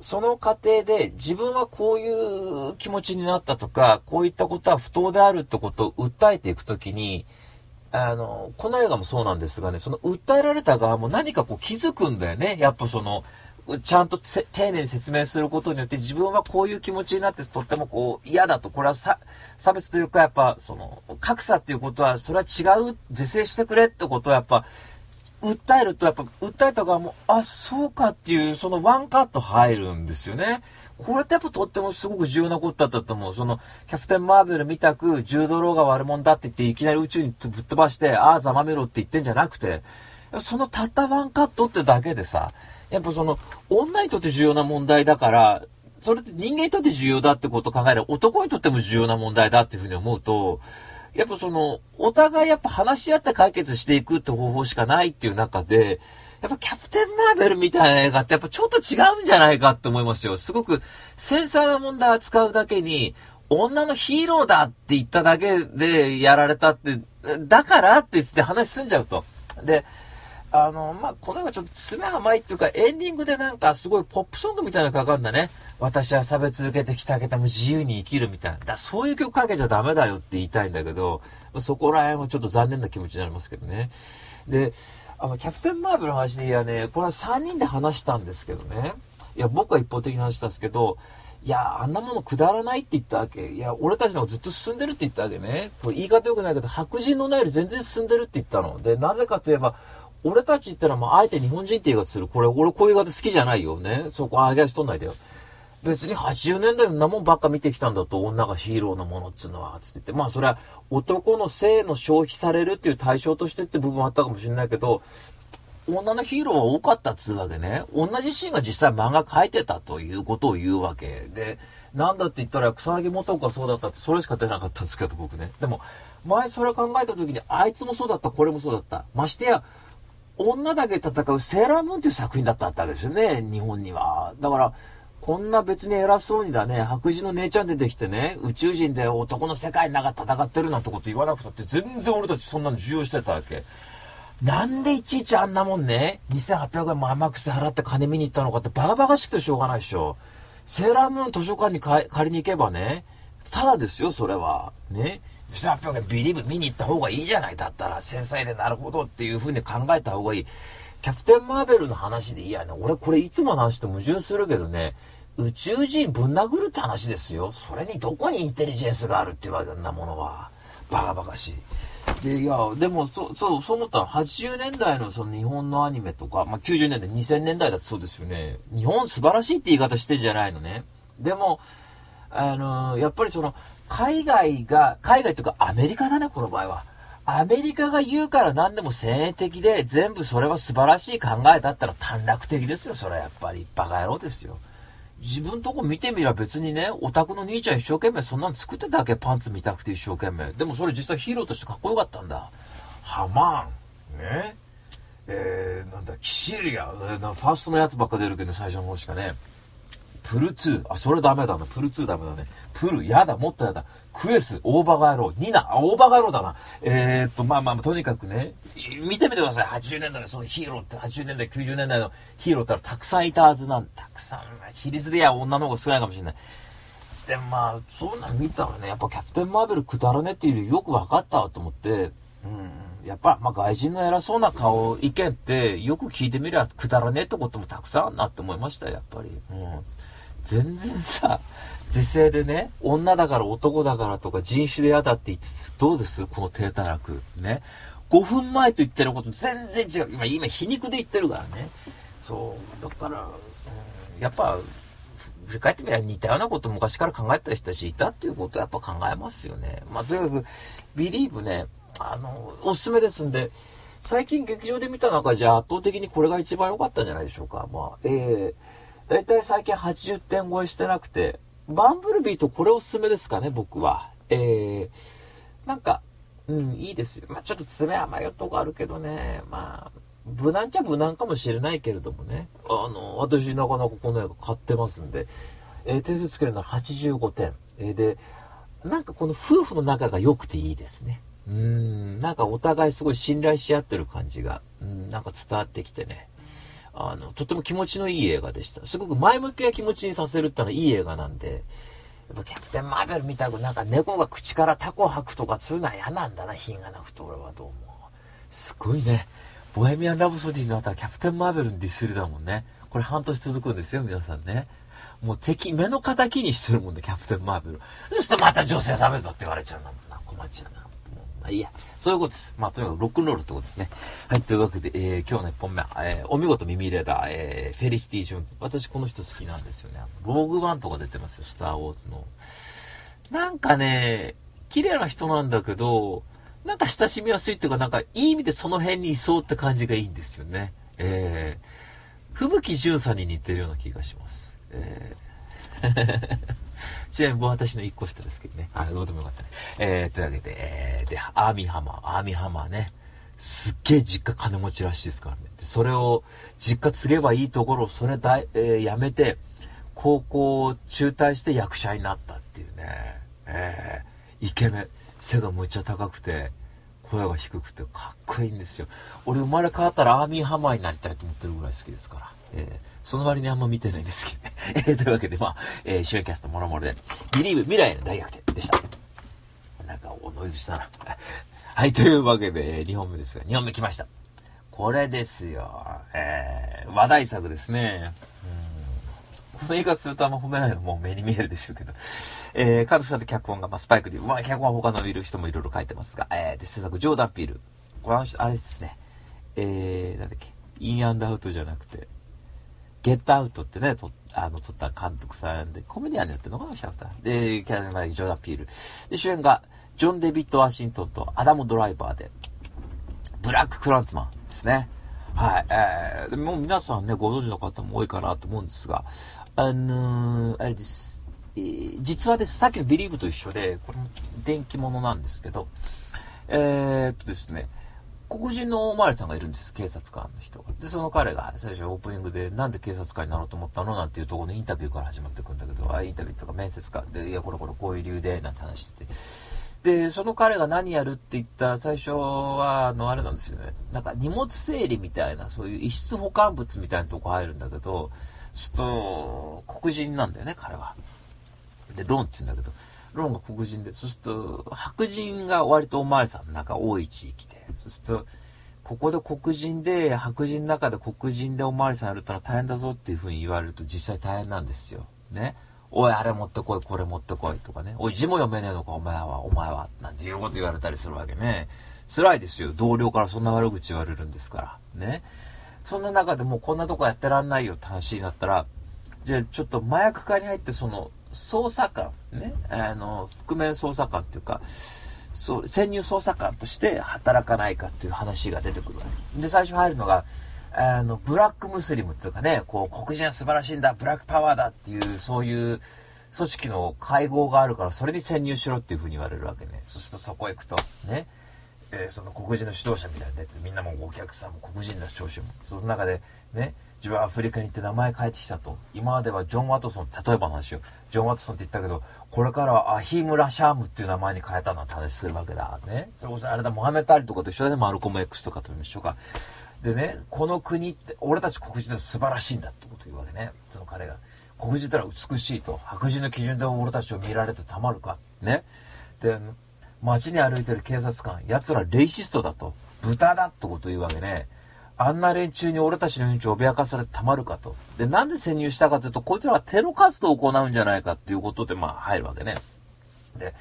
その過程で自分はこういう気持ちになったとか、こういったことは不当であるってことを訴えていくときに、あの、この映画もそうなんですがね、その訴えられた側も何かこう気づくんだよね。やっぱその、ちゃんと丁寧に説明することによって自分はこういう気持ちになってとってもこう嫌だと、これは差別というかやっぱその格差っていうことはそれは違う、是正してくれってことはやっぱ訴えると、やっぱ、訴えた側も、あ、そうかっていう、そのワンカット入るんですよね。これってやっぱとってもすごく重要なことだったと思う。その、キャプテン・マーベルみたく、柔道ローが悪者だって言って、いきなり宇宙にぶっ飛ばして、ああ、ざまめろって言ってんじゃなくて、そのたったワンカットってだけでさ、やっぱその、女にとって重要な問題だから、それって人間にとって重要だってことを考えれば、男にとっても重要な問題だっていうふうに思うと、やっぱその、お互いやっぱ話し合って解決していくって方法しかないっていう中で、やっぱキャプテンマーベルみたいな映画ってやっぱちょっと違うんじゃないかって思いますよ。すごく繊細な問題を扱うだけに、女のヒーローだって言っただけでやられたって、だからって言って話済んじゃうと。で、あの、まあ、この映画ちょっと爪甘いっていうか、エンディングでなんかすごいポップソングみたいなのかかるんだね。私は差別受けてきたけども自由に生きるみたいな。だそういう曲かけちゃダメだよって言いたいんだけど、そこら辺はちょっと残念な気持ちになりますけどね。で、あの、キャプテンマーブルの話でいやね、これは3人で話したんですけどね。いや、僕は一方的に話したんですけど、いや、あんなものくだらないって言ったわけ。いや、俺たちの方がずっと進んでるって言ったわけね。これ言い方良くないけど、白人のないより全然進んでるって言ったの。で、なぜかといえば、俺たちってのは、まあ、あえて日本人って言い方する。これ、俺こういう言い方好きじゃないよね。そこ、あげ足取んないでよ。別に80年代のなもんばっか見てきたんだと、女がヒーローのものっつうのは、つって言って。まあそれは男の性の消費されるっていう対象としてって部分あったかもしれないけど、女のヒーローは多かったっつうわけね。女自身が実際漫画描いてたということを言うわけで、なんだって言ったら草薙元がそうだったってそれしか出なかったんですけど、僕ね。でも、前それ考えた時に、あいつもそうだった、これもそうだった。ましてや、女だけ戦うセーラームーンっていう作品だったわけですよね、日本には。だから、こんな別に偉そうにだね、白人の姉ちゃん出てきてね、宇宙人で男の世界の中戦ってるなんてこと言わなくたって全然俺たちそんなの重要してたわけ。なんでいちいちあんなもんね、2800円も甘くして払って金見に行ったのかってバカバカしくてしょうがないでしょ。セーラームーン図書館に借りに行けばね、ただですよ、それは。ね。2800円ビリーブ見に行った方がいいじゃない。だったら、繊細でなるほどっていう風に考えた方がいい。キャプテン・マーベルの話でいいやね。俺これいつも話して矛盾するけどね、宇宙人ぶん殴るって話ですよ。それにどこにインテリジェンスがあるっていうわけなものは。バカバカしい。で、いや、でも、そう、そう、そう思ったら、80年代のその日本のアニメとか、まあ、90年代、2000年代だってそうですよね。日本素晴らしいって言い方してんじゃないのね。でも、あのー、やっぱりその、海外が、海外というかアメリカだね、この場合は。アメリカが言うから何でも先鋭的で、全部それは素晴らしい考えだったら短絡的ですよ、それはやっぱり。バカ野郎ですよ。自分とこ見てみりゃ別にね、オタクの兄ちゃん一生懸命そんなの作ってたわけ、パンツ見たくて一生懸命。でもそれ実際ヒーローとしてかっこよかったんだ。ハマン、ね。えー、なんだ、キシリア、ファーストのやつばっか出るけどね、最初の方しかね。プル2、あ、それダメだな、プル2ダメだね。プル、やだ、もっとやだ。クエス、オーバーガーロー、ニナ、あ、オーバーガーローだな。えー、っと、まあまあ、とにかくね、見てみてください。80年代のそのヒーローって、80年代、90年代のヒーローってたくさんいたはずなんたくさん、比率でや女の方が少ないかもしれない。で、まあ、そうなん見たらね、やっぱキャプテン・マーベルくだらねっていうよりよく分かったわと思って、うん、やっぱ、まあ、外人の偉そうな顔、意見って、よく聞いてみりゃくだらねえってこともたくさんあるなって思いました、やっぱり。うん。全然さ、是正でね、女だから男だからとか人種で嫌だって言いつつ、どうです？この低たらく。ね。5分前と言ってること全然違う。今、今皮肉で言ってるからね。そう。だから、うん、やっぱ、振り返ってみれば似たようなこと昔から考えた人たちいたっていうことはやっぱ考えますよね。まあ、とにかく、ビリーブね、あの、おすすめですんで、最近劇場で見た中じゃ圧倒的にこれが一番良かったんじゃないでしょうか。まあ、えー、だいたい最近80点超えしてなくて、バンブルビーとこれおすすめですかね、僕は。えー、なんか、うん、いいですよ。まあ、ちょっと爪甘いよとこあるけどね、まあ、無難っちゃ無難かもしれないけれどもね。あの、私なかなかこの映画買ってますんで、えー、点数つけるのは85点。えー、で、なんかこの夫婦の仲が良くていいですね。うん、なんかお互いすごい信頼し合ってる感じが、うん、なんか伝わってきてね。あの、とても気持ちのいい映画でした。すごく前向きな気持ちにさせるってのはいい映画なんで、やっぱキャプテン・マーベルみたくなんか猫が口からタコ吐くとかそういうのは嫌なんだな、品がなくて俺はどうも。すごいね。ボヘミアン・ラブソディの後はキャプテン・マーベルにディスりだもんね。これ半年続くんですよ、皆さんね。もう敵、目の敵にしてるもんね、キャプテン・マーベル。そしてまた女性差別だって言われちゃうんだもんな。困っちゃうな。あいいや。そういうことです。まあとにかくロックンロールってことですね。はい、というわけで、えー、今日の1本目は、えー、お見事耳入れた、えー、フェリシティ・ジョーンズ。私この人好きなんですよね。ローグワンとか出てますよ、スター・ウォーズの。なんかね、綺麗な人なんだけど、なんか親しみやすいっていうか、なんかいい意味でその辺にいそうって感じがいいんですよね。えー、吹雪純さんに似てるような気がします。えー ちなみに私の一個下ですけどね。はい、どうでもよかったね。えー、というわけで、えー、で、アーミーハマー、アーミーハマーね。すっげえ実家金持ちらしいですからね。それを、実家継げばいいところを、それだ、えー、やめて、高校を中退して役者になったっていうね。えー、イケメン。背がむっちゃ高くて、声が低くてかっこいいんですよ。俺生まれ変わったらアーミーハマーになりたいと思ってるぐらい好きですから。えーその割にあんま見てないんですけどね。え、というわけで、まあ、えー、主演キャストもろもろで、ビリーブ未来の大逆転でした。なんか、おノイズしたな。はい、というわけで、2本目ですが、2本目来ました。これですよ。えー、話題作ですね。この言い方するとあんま褒めないのも目に見えるでしょうけど。えー、監督さんと脚本が、まあ、スパイクで、まあ、脚本は他のいる人もいろいろ書いてますが、えー、で、制作、ジョーダン・ピール。これあれですね。えー、なんだっけ。インアンドアウトじゃなくて、ゲットアウトってね、とあの、撮った監督さんで、コメディアンやってるのかな、キャラクター。で、キャラクター、ジョーダ・ピール。で、主演が、ジョン・デビッド・ワシントンとアダム・ドライバーで、ブラック・クランツマンですね。はい。えー、もう皆さんね、ご存知の方も多いかなと思うんですが、あのー、あれです。えー、実はです、さっきのビリーブと一緒で、これも電気物なんですけど、えー、っとですね、黒人のおまわりさんがいるんです、警察官の人が。で、その彼が最初オープニングで、なんで警察官になろうと思ったのなんていうところのインタビューから始まってくんだけど、あ、インタビューとか面接か。で、いや、これこれこういう理由で、なんて話してて。で、その彼が何やるって言ったら、最初は、あの、あれなんですよね。なんか荷物整理みたいな、そういう遺失保管物みたいなとこ入るんだけど、ちょっと、黒人なんだよね、彼は。で、ローンって言うんだけど、ローンが黒人で、そうすると、白人が割とおまわりさんの中多い地域で、そうすると、ここで黒人で、白人の中で黒人でおまわりさんやるったら大変だぞっていう風に言われると実際大変なんですよ。ね。おい、あれ持ってこい、これ持ってこいとかね。おい、字も読めねえのか、お前は、お前は。なんていうこと言われたりするわけね。辛いですよ。同僚からそんな悪口言われるんですから。ね。そんな中でもうこんなとこやってらんないよって話になったら、じゃあちょっと麻薬課に入ってその、捜査官、ね。あの、覆面捜査官っていうか、そう、潜入捜査官として働かないかっていう話が出てくるわけ。で、最初入るのが、あの、ブラックムスリムっていうかね、こう、黒人は素晴らしいんだ、ブラックパワーだっていう、そういう組織の会合があるから、それに潜入しろっていうふうに言われるわけね。そうするとそこへ行くと、ね、えー、その黒人の指導者みたいなやつ、みんなもお客さんも黒人だ、聴衆も。その中で、ね、自分はアフリカに行って名前変えてきたと。今まではジョン・ワトソン、例えばの話よ。ジョン・ワトソンって言ったけど、これからはアヒム・ラシャームっていう名前に変えたのって話するわけだ。ね。それこそあれだ、モハメット・アリとかと一緒で、マルコム X とかと一緒か。でね、この国って、俺たち黒人で素晴らしいんだってこと言うわけね。その彼が。黒人ってのは美しいと。白人の基準で俺たちを見られてたまるか。ね。で、街に歩いてる警察官、奴らレイシストだと。豚だってこと言うわけね。あんな連中に俺たちの命を脅かされてたまるかと。で、なんで潜入したかというと、こいつらはテロ活動を行うんじゃないかっていうことで、まあ、入るわけね。で、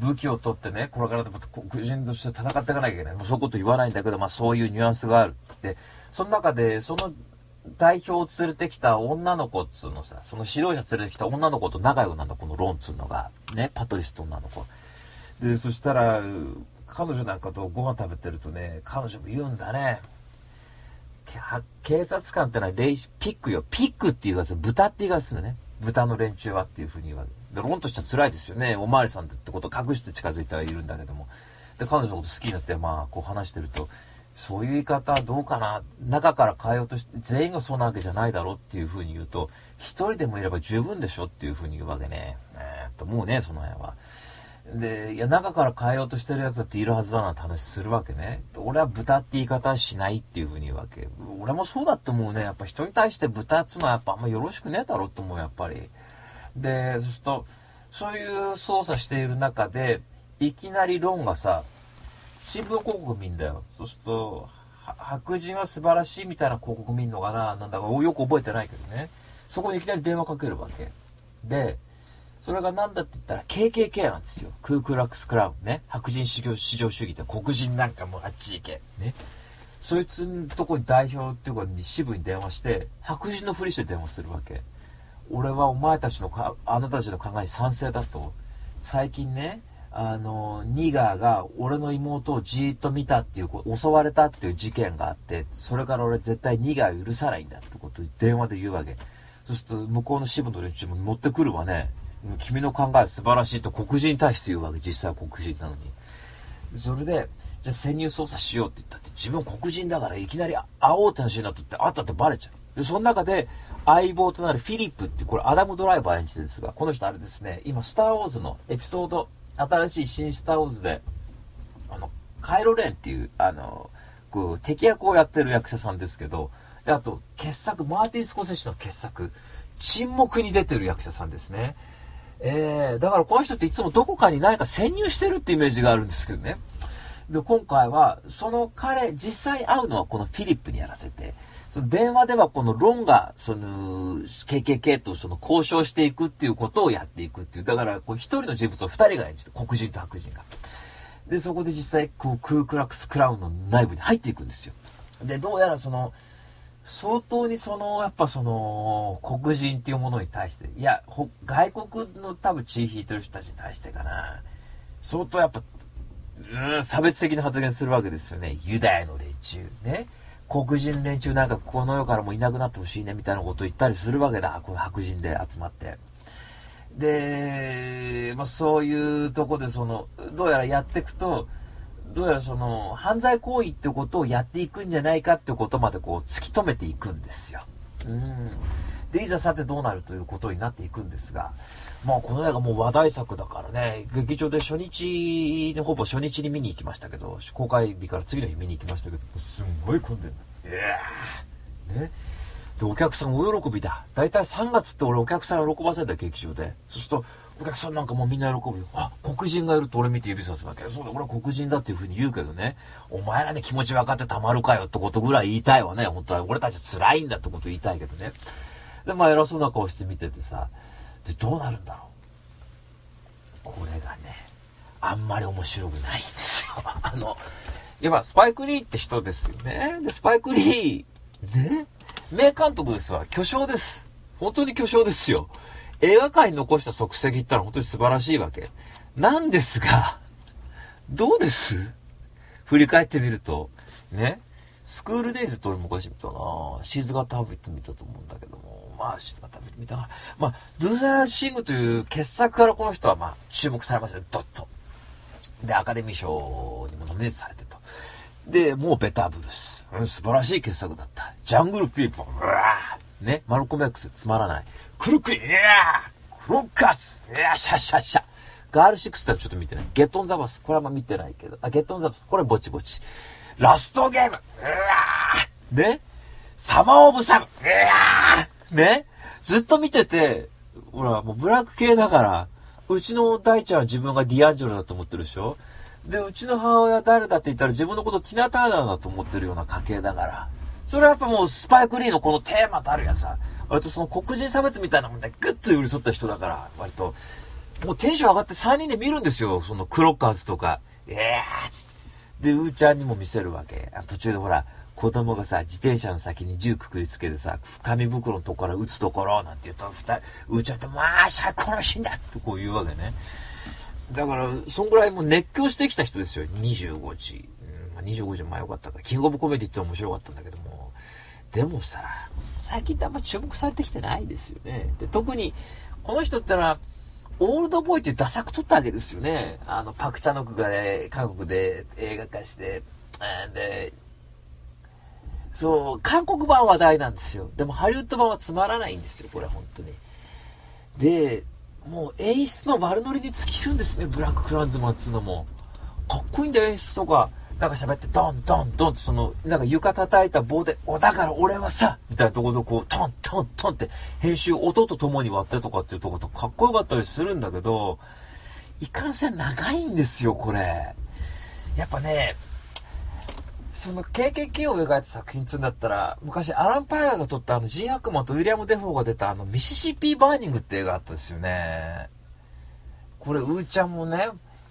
武器を取ってね、これからでも黒人として戦っていかなきゃいけない。もうそういうこと言わないんだけど、まあそういうニュアンスがある。で、その中で、その代表を連れてきた女の子っつうのさ、その指導者連れてきた女の子と仲良くなんだ、このローンっつうのが。ね、パトリスと女の子。で、そしたら、彼女なんかとご飯食べてるとね、彼女も言うんだね。警察官ってのはレイピックよ。ピックっていうやつ、豚って言い方するね。豚の連中はっていうふうに言われる。で、ロンとしては辛いですよね。おまわりさんってこと隠して近づいてはいるんだけども。で、彼女のこと好きになって、まあ、こう話してると、そういう言い方はどうかな。中から変えようとして、全員がそうなわけじゃないだろうっていうふうに言うと、一人でもいれば十分でしょっていうふうに言うわけね。えー、っと、もうね、その辺は。で、いや、中から変えようとしてるやつだっているはずだなって話するわけね。俺は豚って言い方はしないっていうふうに言うわけ。俺もそうだって思うね。やっぱ人に対して豚っつうのはやっぱあんまよろしくねえだろうと思う、やっぱり。で、そうすると、そういう操作している中で、いきなりロンがさ、新聞広告見んだよ。そうすると、白人は素晴らしいみたいな広告見んのかななんだかよく覚えてないけどね。そこにいきなり電話かけるわけ。で、それが何だって言ったら KKK なんですよ。クークラックスクラウンね。白人至上主義って黒人なんかもうあっち行け。ね。そいつのとこに代表っていうかに支部に電話して、白人のふりして電話するわけ。俺はお前たちのか、あなたたちの考えに賛成だと。最近ね、あの、ニガーが俺の妹をじーっと見たっていう、襲われたっていう事件があって、それから俺絶対ニガーを許さないんだってことを電話で言うわけ。そうすると向こうの支部の連中も乗ってくるわね。君の考えは素晴らしいと黒人に対して言うわけ、実際は黒人なのに。それで、じゃあ潜入捜査しようって言ったって、自分黒人だからいきなり会おうって話になったって、あったってバレちゃう。で、その中で、相棒となるフィリップってこれアダムドライバー演じてるんですが、この人あれですね、今、スター・ウォーズのエピソード、新しい新スター・ウォーズで、あの、カイロ・レンっていう、あの、こう、敵役をやってる役者さんですけど、あと、傑作、マーティン・スコセッシの傑作、沈黙に出てる役者さんですね。えー、だからこの人っていつもどこかに何か潜入してるってイメージがあるんですけどね。で、今回は、その彼、実際会うのはこのフィリップにやらせて、その電話ではこのロンが、その、KKK とその交渉していくっていうことをやっていくっていう。だから、こう一人の人物を二人が演じて、黒人と白人が。で、そこで実際、こう、クークラックスクラウンの内部に入っていくんですよ。で、どうやらその、相当にその、やっぱその、黒人っていうものに対して、いや、外国の多分血引いてる人たちに対してかな、相当やっぱ、うん、差別的な発言するわけですよね。ユダヤの連中。ね。黒人連中なんかこの世からもいなくなってほしいねみたいなことを言ったりするわけだ。この白人で集まって。で、まあ、そういうとこでその、どうやらやっていくと、どうやらその、犯罪行為ってことをやっていくんじゃないかってことまでこう、突き止めていくんですよ。うん。で、いざさてどうなるということになっていくんですが、まあこの映画もう話題作だからね、劇場で初日に、ほぼ初日に見に行きましたけど、公開日から次の日見に行きましたけど、すんごい混んでるいやね。で、お客さん大喜びだ。だいたい3月って俺お客さん喜ばせんだ、劇場で。そうすると、お客さんなんかもうみんな喜ぶよ。あ、黒人がいると俺見て指さすわけ。そうだ、俺は黒人だっていう風に言うけどね。お前らね気持ち分かってたまるかよってことぐらい言いたいわね。本当は俺たち辛いんだってこと言いたいけどね。で、まあ偉そうな顔して見ててさ。で、どうなるんだろう。これがね、あんまり面白くないんですよ。あの、やっぱスパイク・リーって人ですよね。で、スパイク・リー、ね、名監督ですわ。巨匠です。本当に巨匠ですよ。映画界に残した足跡言ったら本当に素晴らしいわけ。なんですが、どうです？振り返ってみると、ね？スクールデイズって俺昔見たなシーズガタービット見たと思うんだけども、まあ、シーズガタービット見たな。まあ、ドゥーザラシングという傑作からこの人はまあ、注目されましたよ、ドッと。で、アカデミー賞にもノミネートされてと。で、もうベターブルース。素晴らしい傑作だった。ジャングルピーポー。うわね、マルコメックス、つまらない。クルクイ、いやクロッカス、いやシャッシャシャガールシックスってちょっと見てない。ゲットンザバス、これはあんま見てないけど。あ、ゲットンザバス、これぼちぼち。ラストゲーム、うわー。ね、サマーオブサム、うわね、ずっと見てて、ほら、もうブラック系だから、うちの大ちゃんは自分がディアンジェロだと思ってるでしょ？で、うちの母親誰だって言ったら自分のことティナ・ターナーだと思ってるような家系だから。それはやっぱもうスパイク・リーのこのテーマたるやさ、割とその黒人差別みたいなもんでグッと寄り添った人だから、割と、もうテンション上がって3人で見るんですよ。そのクロッカーズとか、ええーつって。で、うーちゃんにも見せるわけ。途中でほら、子供がさ、自転車の先に銃くくりつけてさ、紙袋のとこから撃つところ、なんて言うと、二人、うーちゃんって、まあ、最高のシーンだとこう言うわけね。だから、そんぐらいもう熱狂してきた人ですよ。25時。うんまあ、25時もまあよかったから。キングオブコメディって面白かったんだけども。でもさ、最近ってあんま注目されてきてないですよね。で、特に、この人ってのは、オールドボーイっていうダサく撮ったわけですよね。あの、パクチャノクがね、韓国で映画化して、で、そう、韓国版は話題なんですよ。でもハリウッド版はつまらないんですよ、これ本当に。で、もう演出の悪ノリに尽きるんですね、ブラッククランズマンっていうのも。かっこいいんだよ、演出とか。なんか喋って、ドン、ドン、ドンって、その、なんか床叩いた棒で、お、だから俺はさ、みたいなところでこう、トン、トン、トンって、編集、音と共に割ってとかっていうところとかっこよかったりするんだけど、いかんせん長いんですよ、これ。やっぱね、その KKK を描いた作品っつうんだったら、昔アラン・パーカーが撮ったあのジーン・ハックマンとウィレム・デフォーが出たあのミシシッピー・バーニングって映画あったですよね。これ、うーちゃんもね、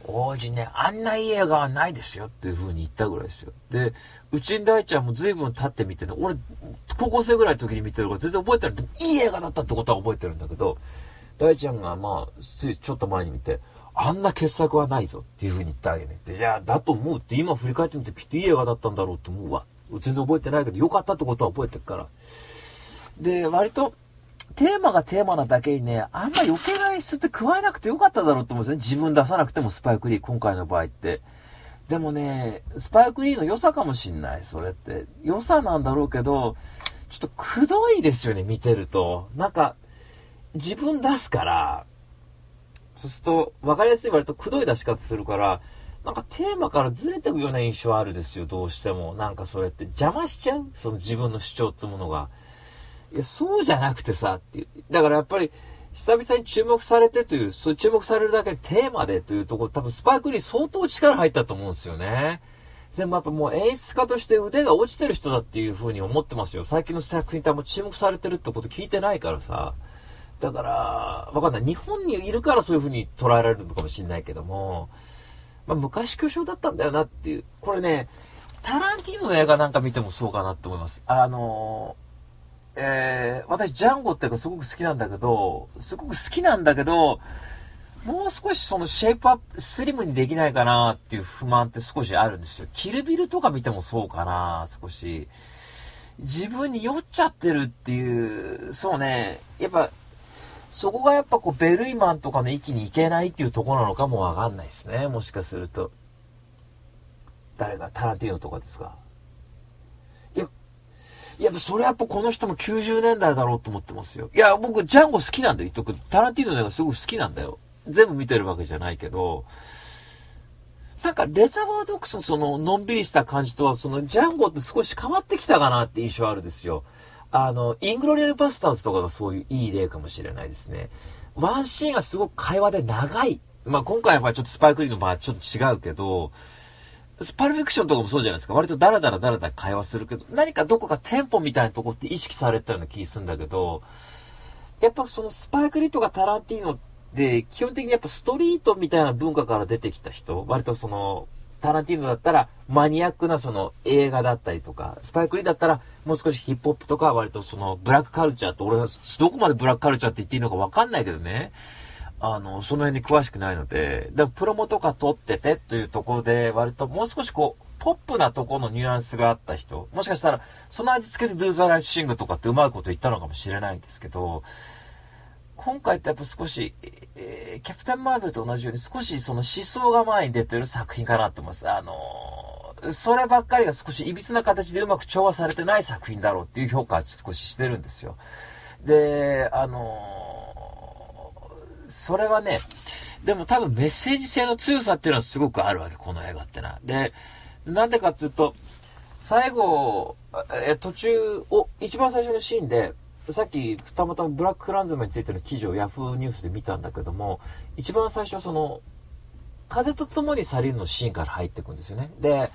王子ね、あんないい映画はないですよっていう風に言ったぐらいですよ。で、うちん大ちゃんも随分経ってみてね、俺、高校生ぐらいの時に見てるから全然覚えてない。いい映画だったってことは覚えてるんだけど、大ちゃんがまあ、ついちょっと前に見て、あんな傑作はないぞっていう風に言ったわけね。で、いや、だと思うって今振り返ってみてきっといい映画だったんだろうって思うわ。全然覚えてないけど、良かったってことは覚えてるから。で、割と、テーマがテーマなだけにね、あんま余計な演出って加えなくてよかっただろうと思うんですね。自分出さなくてもスパイクリー、今回の場合って。でもね、スパイクリーの良さかもしんない、それって。良さなんだろうけど、ちょっとくどいですよね、見てると。なんか、自分出すから、そうすると、分かりやすい割とくどい出し方するから、なんかテーマからずれていくような印象あるですよ、どうしても。なんかそれって邪魔しちゃう？その自分の主張っつうものが。いや、そうじゃなくてさ、っていう。だからやっぱり、久々に注目されてという、そう注目されるだけテーマでというところ、多分スパークリー相当力入ったと思うんですよね。でもやっぱもう演出家として腕が落ちてる人だっていう風に思ってますよ。最近の作品ってあんま注目されてるってこと聞いてないからさ。だから、わかんない。日本にいるからそういう風に捉えられるのかもしれないけども、まあ、昔巨匠だったんだよなっていう。これね、タランティーノの映画なんか見てもそうかなって思います。あのーえー、私、ジャンゴっていうかすごく好きなんだけど、すごく好きなんだけど、もう少しそのシェイプアップ、スリムにできないかなっていう不満って少しあるんですよ。キルビルとか見てもそうかな、少し。自分に酔っちゃってるっていう、そうね、やっぱ、そこがやっぱこう、ベルイマンとかの域に行けないっていうとこなのかもわかんないですね。もしかすると。誰が？タラティーノとかですか、いや、それやっぱこの人も90年代だろうと思ってますよ。いや、僕、ジャンゴ好きなんだよ、言っとく。タランティーノの映画すごく好きなんだよ。全部見てるわけじゃないけど、なんか、レザーバードックスのその、のんびりした感じとは、その、ジャンゴって少し変わってきたかなって印象あるんですよ。あの、イングロリアルバスターズとかがそういういい例かもしれないですね。ワンシーンがすごく会話で長い。まあ、今回はちょっとスパイクリーの場合ちょっと違うけど、スパルフィクションとかもそうじゃないですか。割とダラダラダラダラ会話するけど、何かどこかテンポみたいなとこって意識されてたような気するんだけど、やっぱそのスパイクリとかタランティーノって基本的にやっぱストリートみたいな文化から出てきた人、割とその、タランティーノだったらマニアックなその映画だったりとか、スパイクリーだったらもう少しヒップホップとか割とそのブラックカルチャーって俺はどこまでブラックカルチャーって言っていいのかわかんないけどね。あの、その辺に詳しくないので、でもプロモとか撮っててというところで割ともう少しこう、ポップなところのニュアンスがあった人、もしかしたらその味付けで Do the Right s i n とかってうまいこと言ったのかもしれないんですけど、今回ってやっぱ少し、えー、キャプテン・マーベルと同じように少しその思想が前に出てる作品かなって思います。あのー、そればっかりが少し歪な形でうまく調和されてない作品だろうっていう評価は少ししてるんですよ。で、あのー、それはね、でも多分メッセージ性の強さっていうのはすごくあるわけ、この映画ってのは。で、なんでかっていうと、最後、え途中を、一番最初のシーンで、さっきたまたまブラックフランズマについての記事を Yahoo ニュースで見たんだけども、一番最初その、風と共に去りるのシーンから入ってくんですよね。で、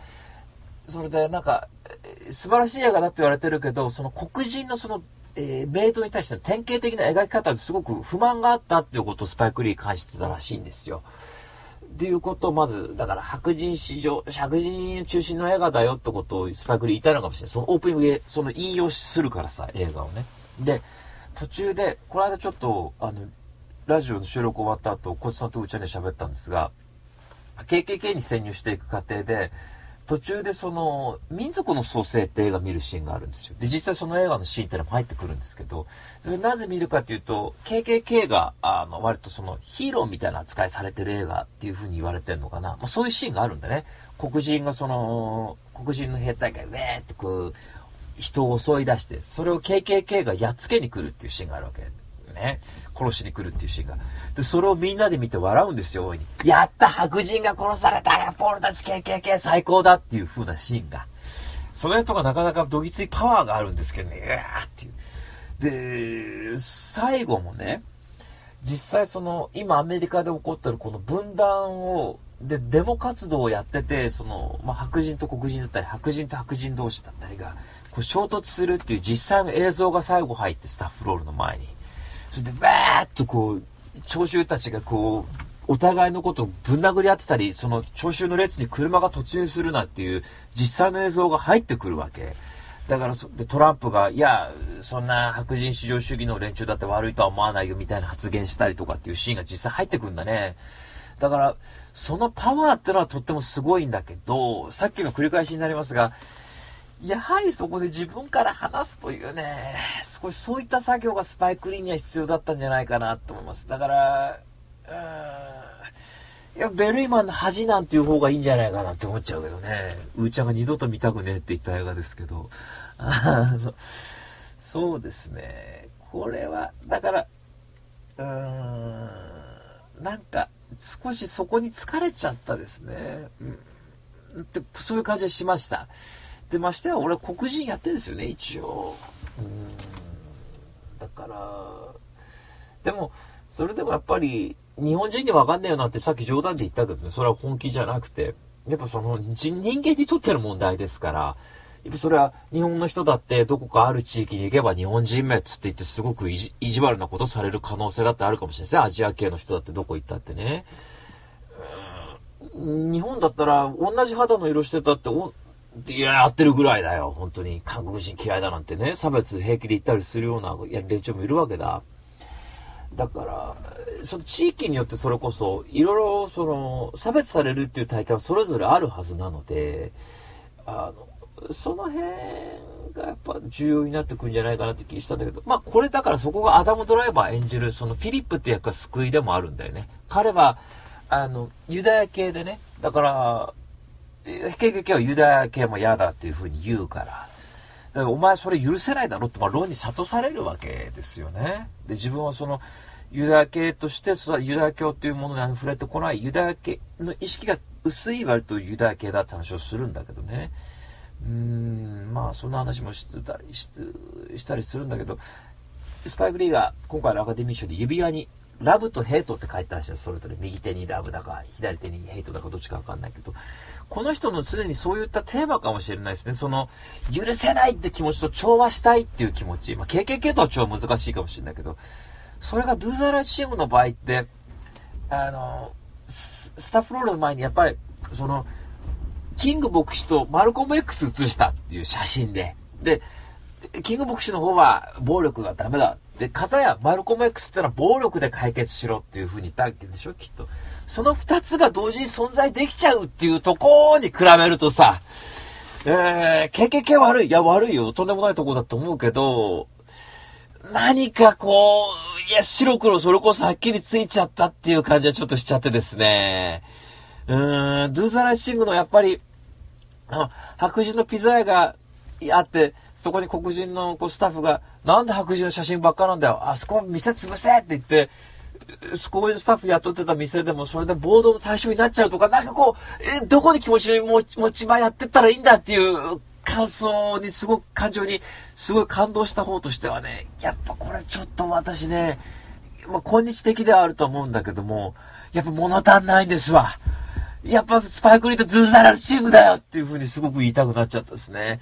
それでなんか、素晴らしい映画だって言われてるけど、その黒人のその、えー、メイドに対しての典型的な描き方ですごく不満があったっていうことをスパイクリー感じてたらしいんですよ。っていうことをまず、だから白人史上、白人中心の映画だよってことをスパイクリー言いたいのかもしれない。そのオープニングでその引用するからさ、映画をね。で、途中で、この間ちょっと、あの、ラジオの収録終わった後、こいつさんとうちゃんに喋ったんですが、KKK に潜入していく過程で、途中でその、民族の創生って映画見るシーンがあるんですよ。で、実際その映画のシーンってのも入ってくるんですけど、それなぜ見るかっていうと、KKK が、あの、割とその、ヒーローみたいな扱いされてる映画っていう風に言われてるのかな。まあ、そういうシーンがあるんだね。黒人がその、黒人の兵隊がウェーってこう、人を襲い出して、それを KKK がやっつけに来るっていうシーンがあるわけ。ね。殺しに来るっていうシーンが。で、それをみんなで見て笑うんですよ、大いに。やった白人が殺されたやっぱ俺たち KKK 最高だっていう風なシーンが。その辺とかなかなかどぎついパワーがあるんですけどね、うわーっていう。で、最後もね、実際その、今アメリカで起こってるこの分断を、で、デモ活動をやってて、その、まあ、白人と黒人だったり、白人と白人同士だったりが、こう衝突するっていう実際の映像が最後入ってスタッフロールの前に。それでわーっとこう、聴衆たちがこう、お互いのことをぶん殴り合ってたり、その聴衆の列に車が突入するなっていう実際の映像が入ってくるわけ。だからそ、で、トランプが、いや、そんな白人至上主義の連中だって悪いとは思わないよみたいな発言したりとかっていうシーンが実際入ってくるんだね。だから、そのパワーってのはとってもすごいんだけど、さっきの繰り返しになりますが、やはりそこで自分から話すというね、少しそういった作業がスパイクリーンには必要だったんじゃないかなと思います。だから、いや、ベルイマンの恥なんていう方がいいんじゃないかなって思っちゃうけどね。うーちゃんが二度と見たくねえって言った映画ですけど。あの、そうですね。これは、だから、うーん、なんか、少しそこに疲れちゃったですね。うん。って、そういう感じがしました。で、ましては俺黒人やってるんですよね、一応。うん。だから、でも、それでもやっぱり、日本人にわかんねえよなってさっき冗談で言ったけどね、それは本気じゃなくて、やっぱその人間にとっての問題ですから、やっぱそれは日本の人だってどこかある地域に行けば日本人滅って言ってすごく意地悪なことされる可能性だってあるかもしれないですね。アジア系の人だってどこ行ったってね。日本だったら同じ肌の色してたっていや、やってるぐらいだよ。本当に。韓国人嫌いだなんてね、差別平気で言ったりするような連中もいるわけだ。だから、その地域によってそれこそ、いろいろ、その、差別されるっていう体験はそれぞれあるはずなので、あの、その辺がやっぱ重要になってくんじゃないかなって気したんだけど、まあこれだからそこがアダム・ドライバー演じる、そのフィリップって役が救いでもあるんだよね。彼は、あの、ユダヤ系でね、だから、結局はユダヤ系も嫌だっていうふうに言うから、お前それ許せないだろって、まあ、論に諭されるわけですよね。で、自分はその、ユダヤ系として、そユダヤ教というものに触れてこないユダヤ系の意識が薄い割とユダヤ系だって話をするんだけどね。うーん、まあそんな話もしたりしたりするんだけど、スパイク・リーが今回のアカデミー賞で指輪にラブとヘイトって書いてあるんですよ。それぞれ右手にラブだか、左手にヘイトだかどっちかわかんないけど、この人の常にそういったテーマかもしれないですね。その、許せないって気持ちと調和したいっていう気持ち。まあ、KKK とは調和難しいかもしれないけど、それがドゥーザラチームの場合って、あの、スタッフロールの前にやっぱり、その、キング牧師とマルコム X 写したっていう写真で、で、キング牧師の方は暴力がダメだ。で、片やマルコム X ってのは暴力で解決しろっていう風に言ったわけでしょ、きっと。その二つが同時に存在できちゃうっていうとこに比べるとさ、えー、KKK 悪い。いや、悪いよ。とんでもないとこだと思うけど、何かこう、いや、白黒それこそはっきりついちゃったっていう感じはちょっとしちゃってですね。うーん、ドゥーザラッシングのやっぱり、あの、白人のピザ屋があって、そこに黒人のこうスタッフが、なんで白人の写真ばっかなんだよ。あそこ店潰せって言って、こういスタッフ雇ってた店でもそれで暴動の対象になっちゃうとか、なんかこう、え、どこに気持ち持ち持ち場やってったらいいんだっていう感想にすごく感情にすごい感動した方としてはね、やっぱこれちょっと私ね、まあ、今日的ではあると思うんだけども、やっぱ物足んないんですわ。やっぱスパイクリーとズーザラチームだよっていう風にすごく言いたくなっちゃったですね。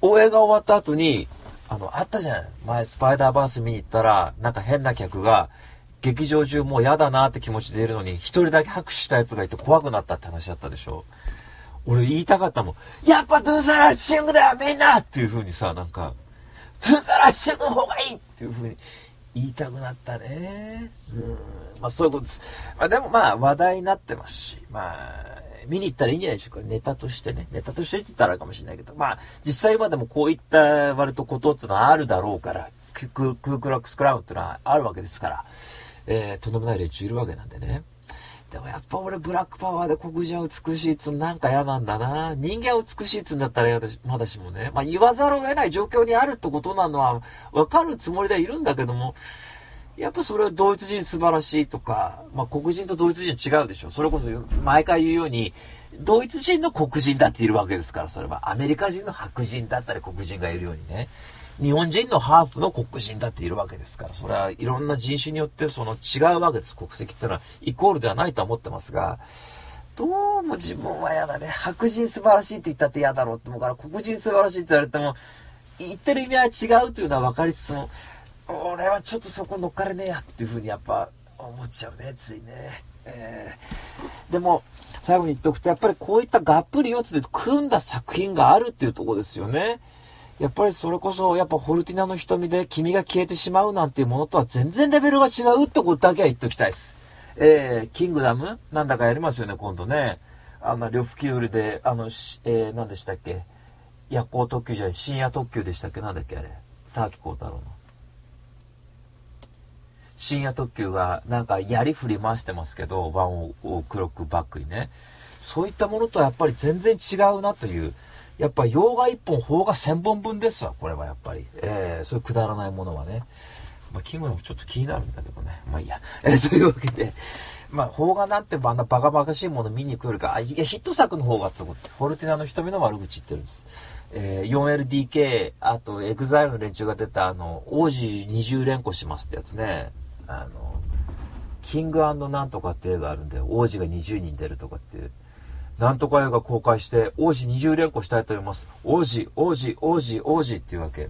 応援が終わった後に、あの、あったじゃん。前スパイダーバース見に行ったら、なんか変な客が、劇場中もう嫌だなって気持ちでいるのに、一人だけ拍手したやつがいて怖くなったって話だったでしょ？俺言いたかったもん。やっぱドゥーザラッシングだよみんなっていう風にさ、なんか、ドゥーザラッシングの方がいいっていう風に言いたくなったね。うん。まあそういうことです。まあでもまあ話題になってますし、まあ、見に行ったらいいんじゃないでしょうか。ネタとしてね。ネタとしてって言ったらかもしれないけど、まあ実際今でもこういった割とことっていうのはあるだろうから、クークラックスクラウンっていうのはあるわけですから、えー、とんでもない連中いるわけなんでね。でもやっぱ俺ブラックパワーで黒人は美しいっつうなんか嫌なんだな。人間は美しいっつうんだったら嫌だし、まだしもね。まあ言わざるを得ない状況にあるってことなのはわかるつもりではいるんだけども、やっぱそれはドイツ人素晴らしいとか、まあ黒人とドイツ人違うでしょ。それこそ毎回言うように、ドイツ人の黒人だっているわけですから、それはアメリカ人の白人だったり黒人がいるようにね。日本人のハーフの黒人だっているわけですから、それはいろんな人種によってその違うわけです。国籍ってのはイコールではないと思ってますが、どうも自分は嫌だね。白人素晴らしいって言ったって嫌だろうって思うから、黒人素晴らしいって言われても、言ってる意味は違うというのは分かりつつも、俺はちょっとそこ乗っかれねえやっていうふうにやっぱ思っちゃうね、ついね。えー、でも、最後に言っておくと、やっぱりこういったがっぷり四つで組んだ作品があるっていうとこですよね。やっぱりそれこそ、やっぱフォルティナの瞳で君が消えてしまうなんていうものとは全然レベルが違うってことだけは言っておきたいです。えー、キングダム？なんだかやりますよね、今度ね。あの、呂布キュールで、あの、えー、何でしたっけ？夜行特急じゃない、深夜特急でしたっけ？なんだっけあれ？沢木幸太郎の。深夜特急がなんか槍振り回してますけど、ワンオクロックバックにね。そういったものとはやっぱり全然違うなという。やっぱ洋画1本、邦画1000本分ですわ、これはやっぱり。えー、そういうくだらないものはね。まあ、キングダムちょっと気になるんだけどね。まあいいや。えー、というわけで、まあ、邦画なんてあんなバカバカしいもの見に行くよりか、あ、いや、ヒット作の方がってことです。フォルティナの瞳の悪口言ってるんです。えー、4LDK、あと、エグザイルの連中が出た、あの、王子二十連呼しますってやつね。あの、キングなんとかって映画あるんで、王子が20人出るとかっていう。なんとか映画公開して、王子20連呼したいと思います。王子、王子、王子、王子っていうわけ。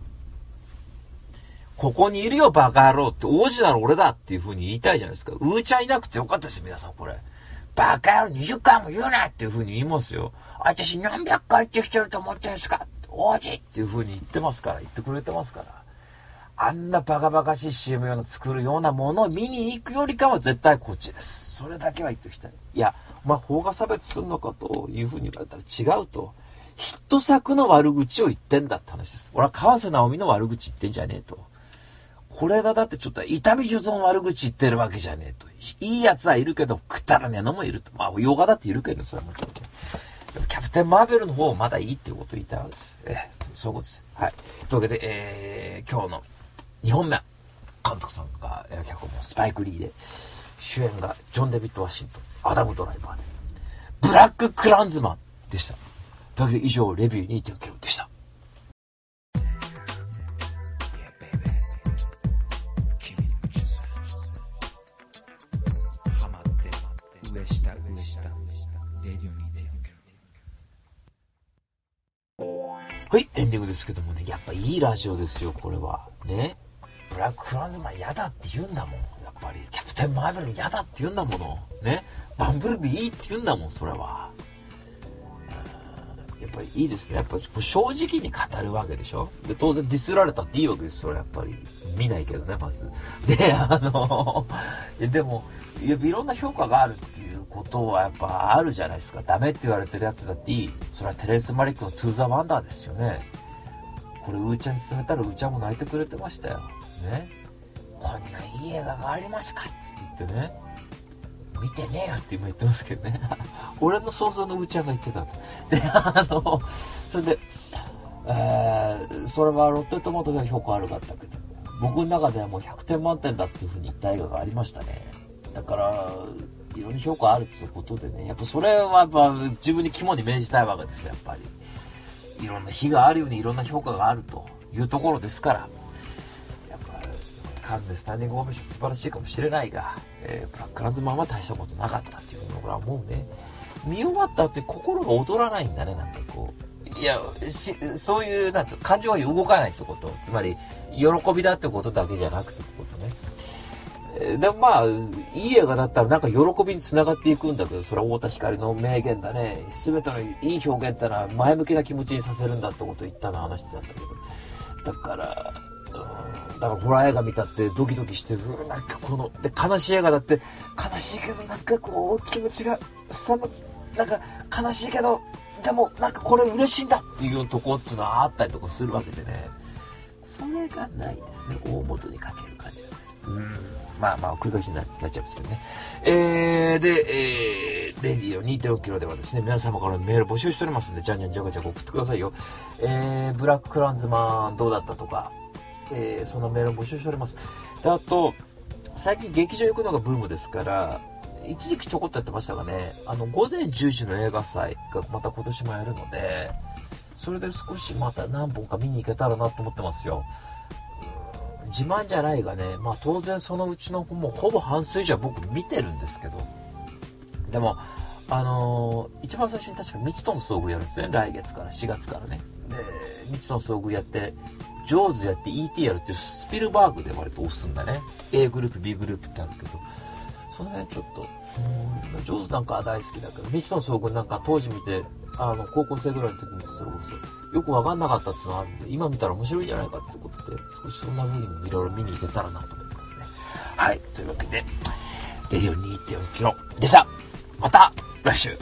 ここにいるよ、バカ野郎って、王子なら俺だっていう風に言いたいじゃないですか。うーちゃんいなくてよかったです、皆さん、これ。バカ野郎20回も言うなっていう風に言いますよ。私何百回言ってきてると思ってるんですか王子っていう風に言ってますから、言ってくれてますから。あんなバカバカしい CM 用の作るようなものを見に行くよりかは絶対こっちです。それだけは言っておきたい。いや、お前法が差別すんのかという風に言われたら違うと。ヒット作の悪口を言ってんだって話です。俺は川瀬直美の悪口言ってんじゃねえと。これがだってちょっと痛み術の悪口言ってるわけじゃねえと。いい奴はいるけど、くったらねえのもいると。まあ、ヨガだっているけど、それはもちろんね。キャプテン・マーベルの方はまだいいっていうことを言いたいわけです。ええ、そういうことです。はい。というわけで、えー、今日の2本目。監督さんが、えー、脚本のスパイク・リーで、主演がジョン・デビッド・ワシントン、アダム・ドライバーで、ブラック・クランズマンでした。というわけで以上、レビュー2.9でした。はい、エンディングですけどもね、やっぱいいラジオですよ、これは。ね。ブラック・クランズマン嫌だって言うんだもん。やっぱり、キャプテン・マーベル嫌だって言うんだもの。ね。バンブルビーいいって言うんだもん、それは。やっぱりいいですね。やっぱ正直に語るわけでしょで、当然ディスられたっていいわけです。それやっぱり。見ないけどね、まず。で、あの、でも、いや、いろんな評価があるっていうことはやっぱあるじゃないですか。ダメって言われてるやつだっていい。それはテレンス・マリックのトゥ・ザ・ワンダーですよね。これ、うーちゃんに勧めたらうーちゃんも泣いてくれてましたよ。ね。こんないい映画がありますかって言ってね。見てねえよって今言ってますけどね。俺の想像のうちゃんが言ってたと。で、あの、それで、えー、それはロッテトマトでは評価悪かったけど、僕の中ではもう100点満点だっていうふうに言った映画がありましたね。だから、いろんな評価あるっていうことでね、やっぱそれはやっぱ自分に肝に銘じたいわけですよ、やっぱり。いろんな日があるようにいろんな評価があるというところですから、ぱ、カンネスタンディングオベーション素晴らしいかもしれないが、えー、ブラックランズマンは大したことなかったっていうのはもうね、見終わった後に心が躍らないんだね、なんかこう。いや、そういう、なんつう感情が動かないってこと。つまり、喜びだってことだけじゃなくてってことね。でもまあ、いい映画だったらなんか喜びにつながっていくんだけど、それは太田光の名言だね。すべてのいい表現ってのは前向きな気持ちにさせるんだってことを言ったの話だったけど。だから、だからホラー映画見たってドキドキしてる。なんかこの、で、悲しい映画だって悲しいけどなんかこう気持ちがさむ、なんか悲しいけど、でもなんかこれ嬉しいんだっていうとこっていうのはあったりとかするわけでね。それがないですね。大元にかける感じがする。うん。まあまあ、繰り返しになっちゃうんですけどね。えー、で、えー、レディオ2.5キロではですね、皆様からメール募集しておりますんで、じゃんじゃんじゃかじゃか送ってくださいよ。えー、ブラッククランズマンどうだったとか、えー、そのメールを募集しております。で、あと、最近劇場行くのがブームですから、一時期ちょこっとやってましたがね、あの、午前10時の映画祭がまた今年もやるので、それで少しまた何本か見に行けたらなと思ってますよ。自慢じゃないがね、まあ当然そのうちの子もほぼ半数以上は僕見てるんですけど、でも、あのー、一番最初に確か未知との遭遇やるんですね、来月から、4月からね。で、未知との遭遇やって、ジョーズやって ET やるっていうスピルバーグで割と押すんだね。A グループ、B グループってあるけど、その辺ちょっと、ジョーズなんかは大好きだけど、未知の遭遇なんか当時見て、あの、高校生ぐらいの時にそれこそ、よくわかんなかったっていうのがあるんで、今見たら面白いんじゃないかってことで、少しそんな風にもいろいろ見に行けたらなと思ってますね。はい。というわけで、レディオ2.4キロでした。また来週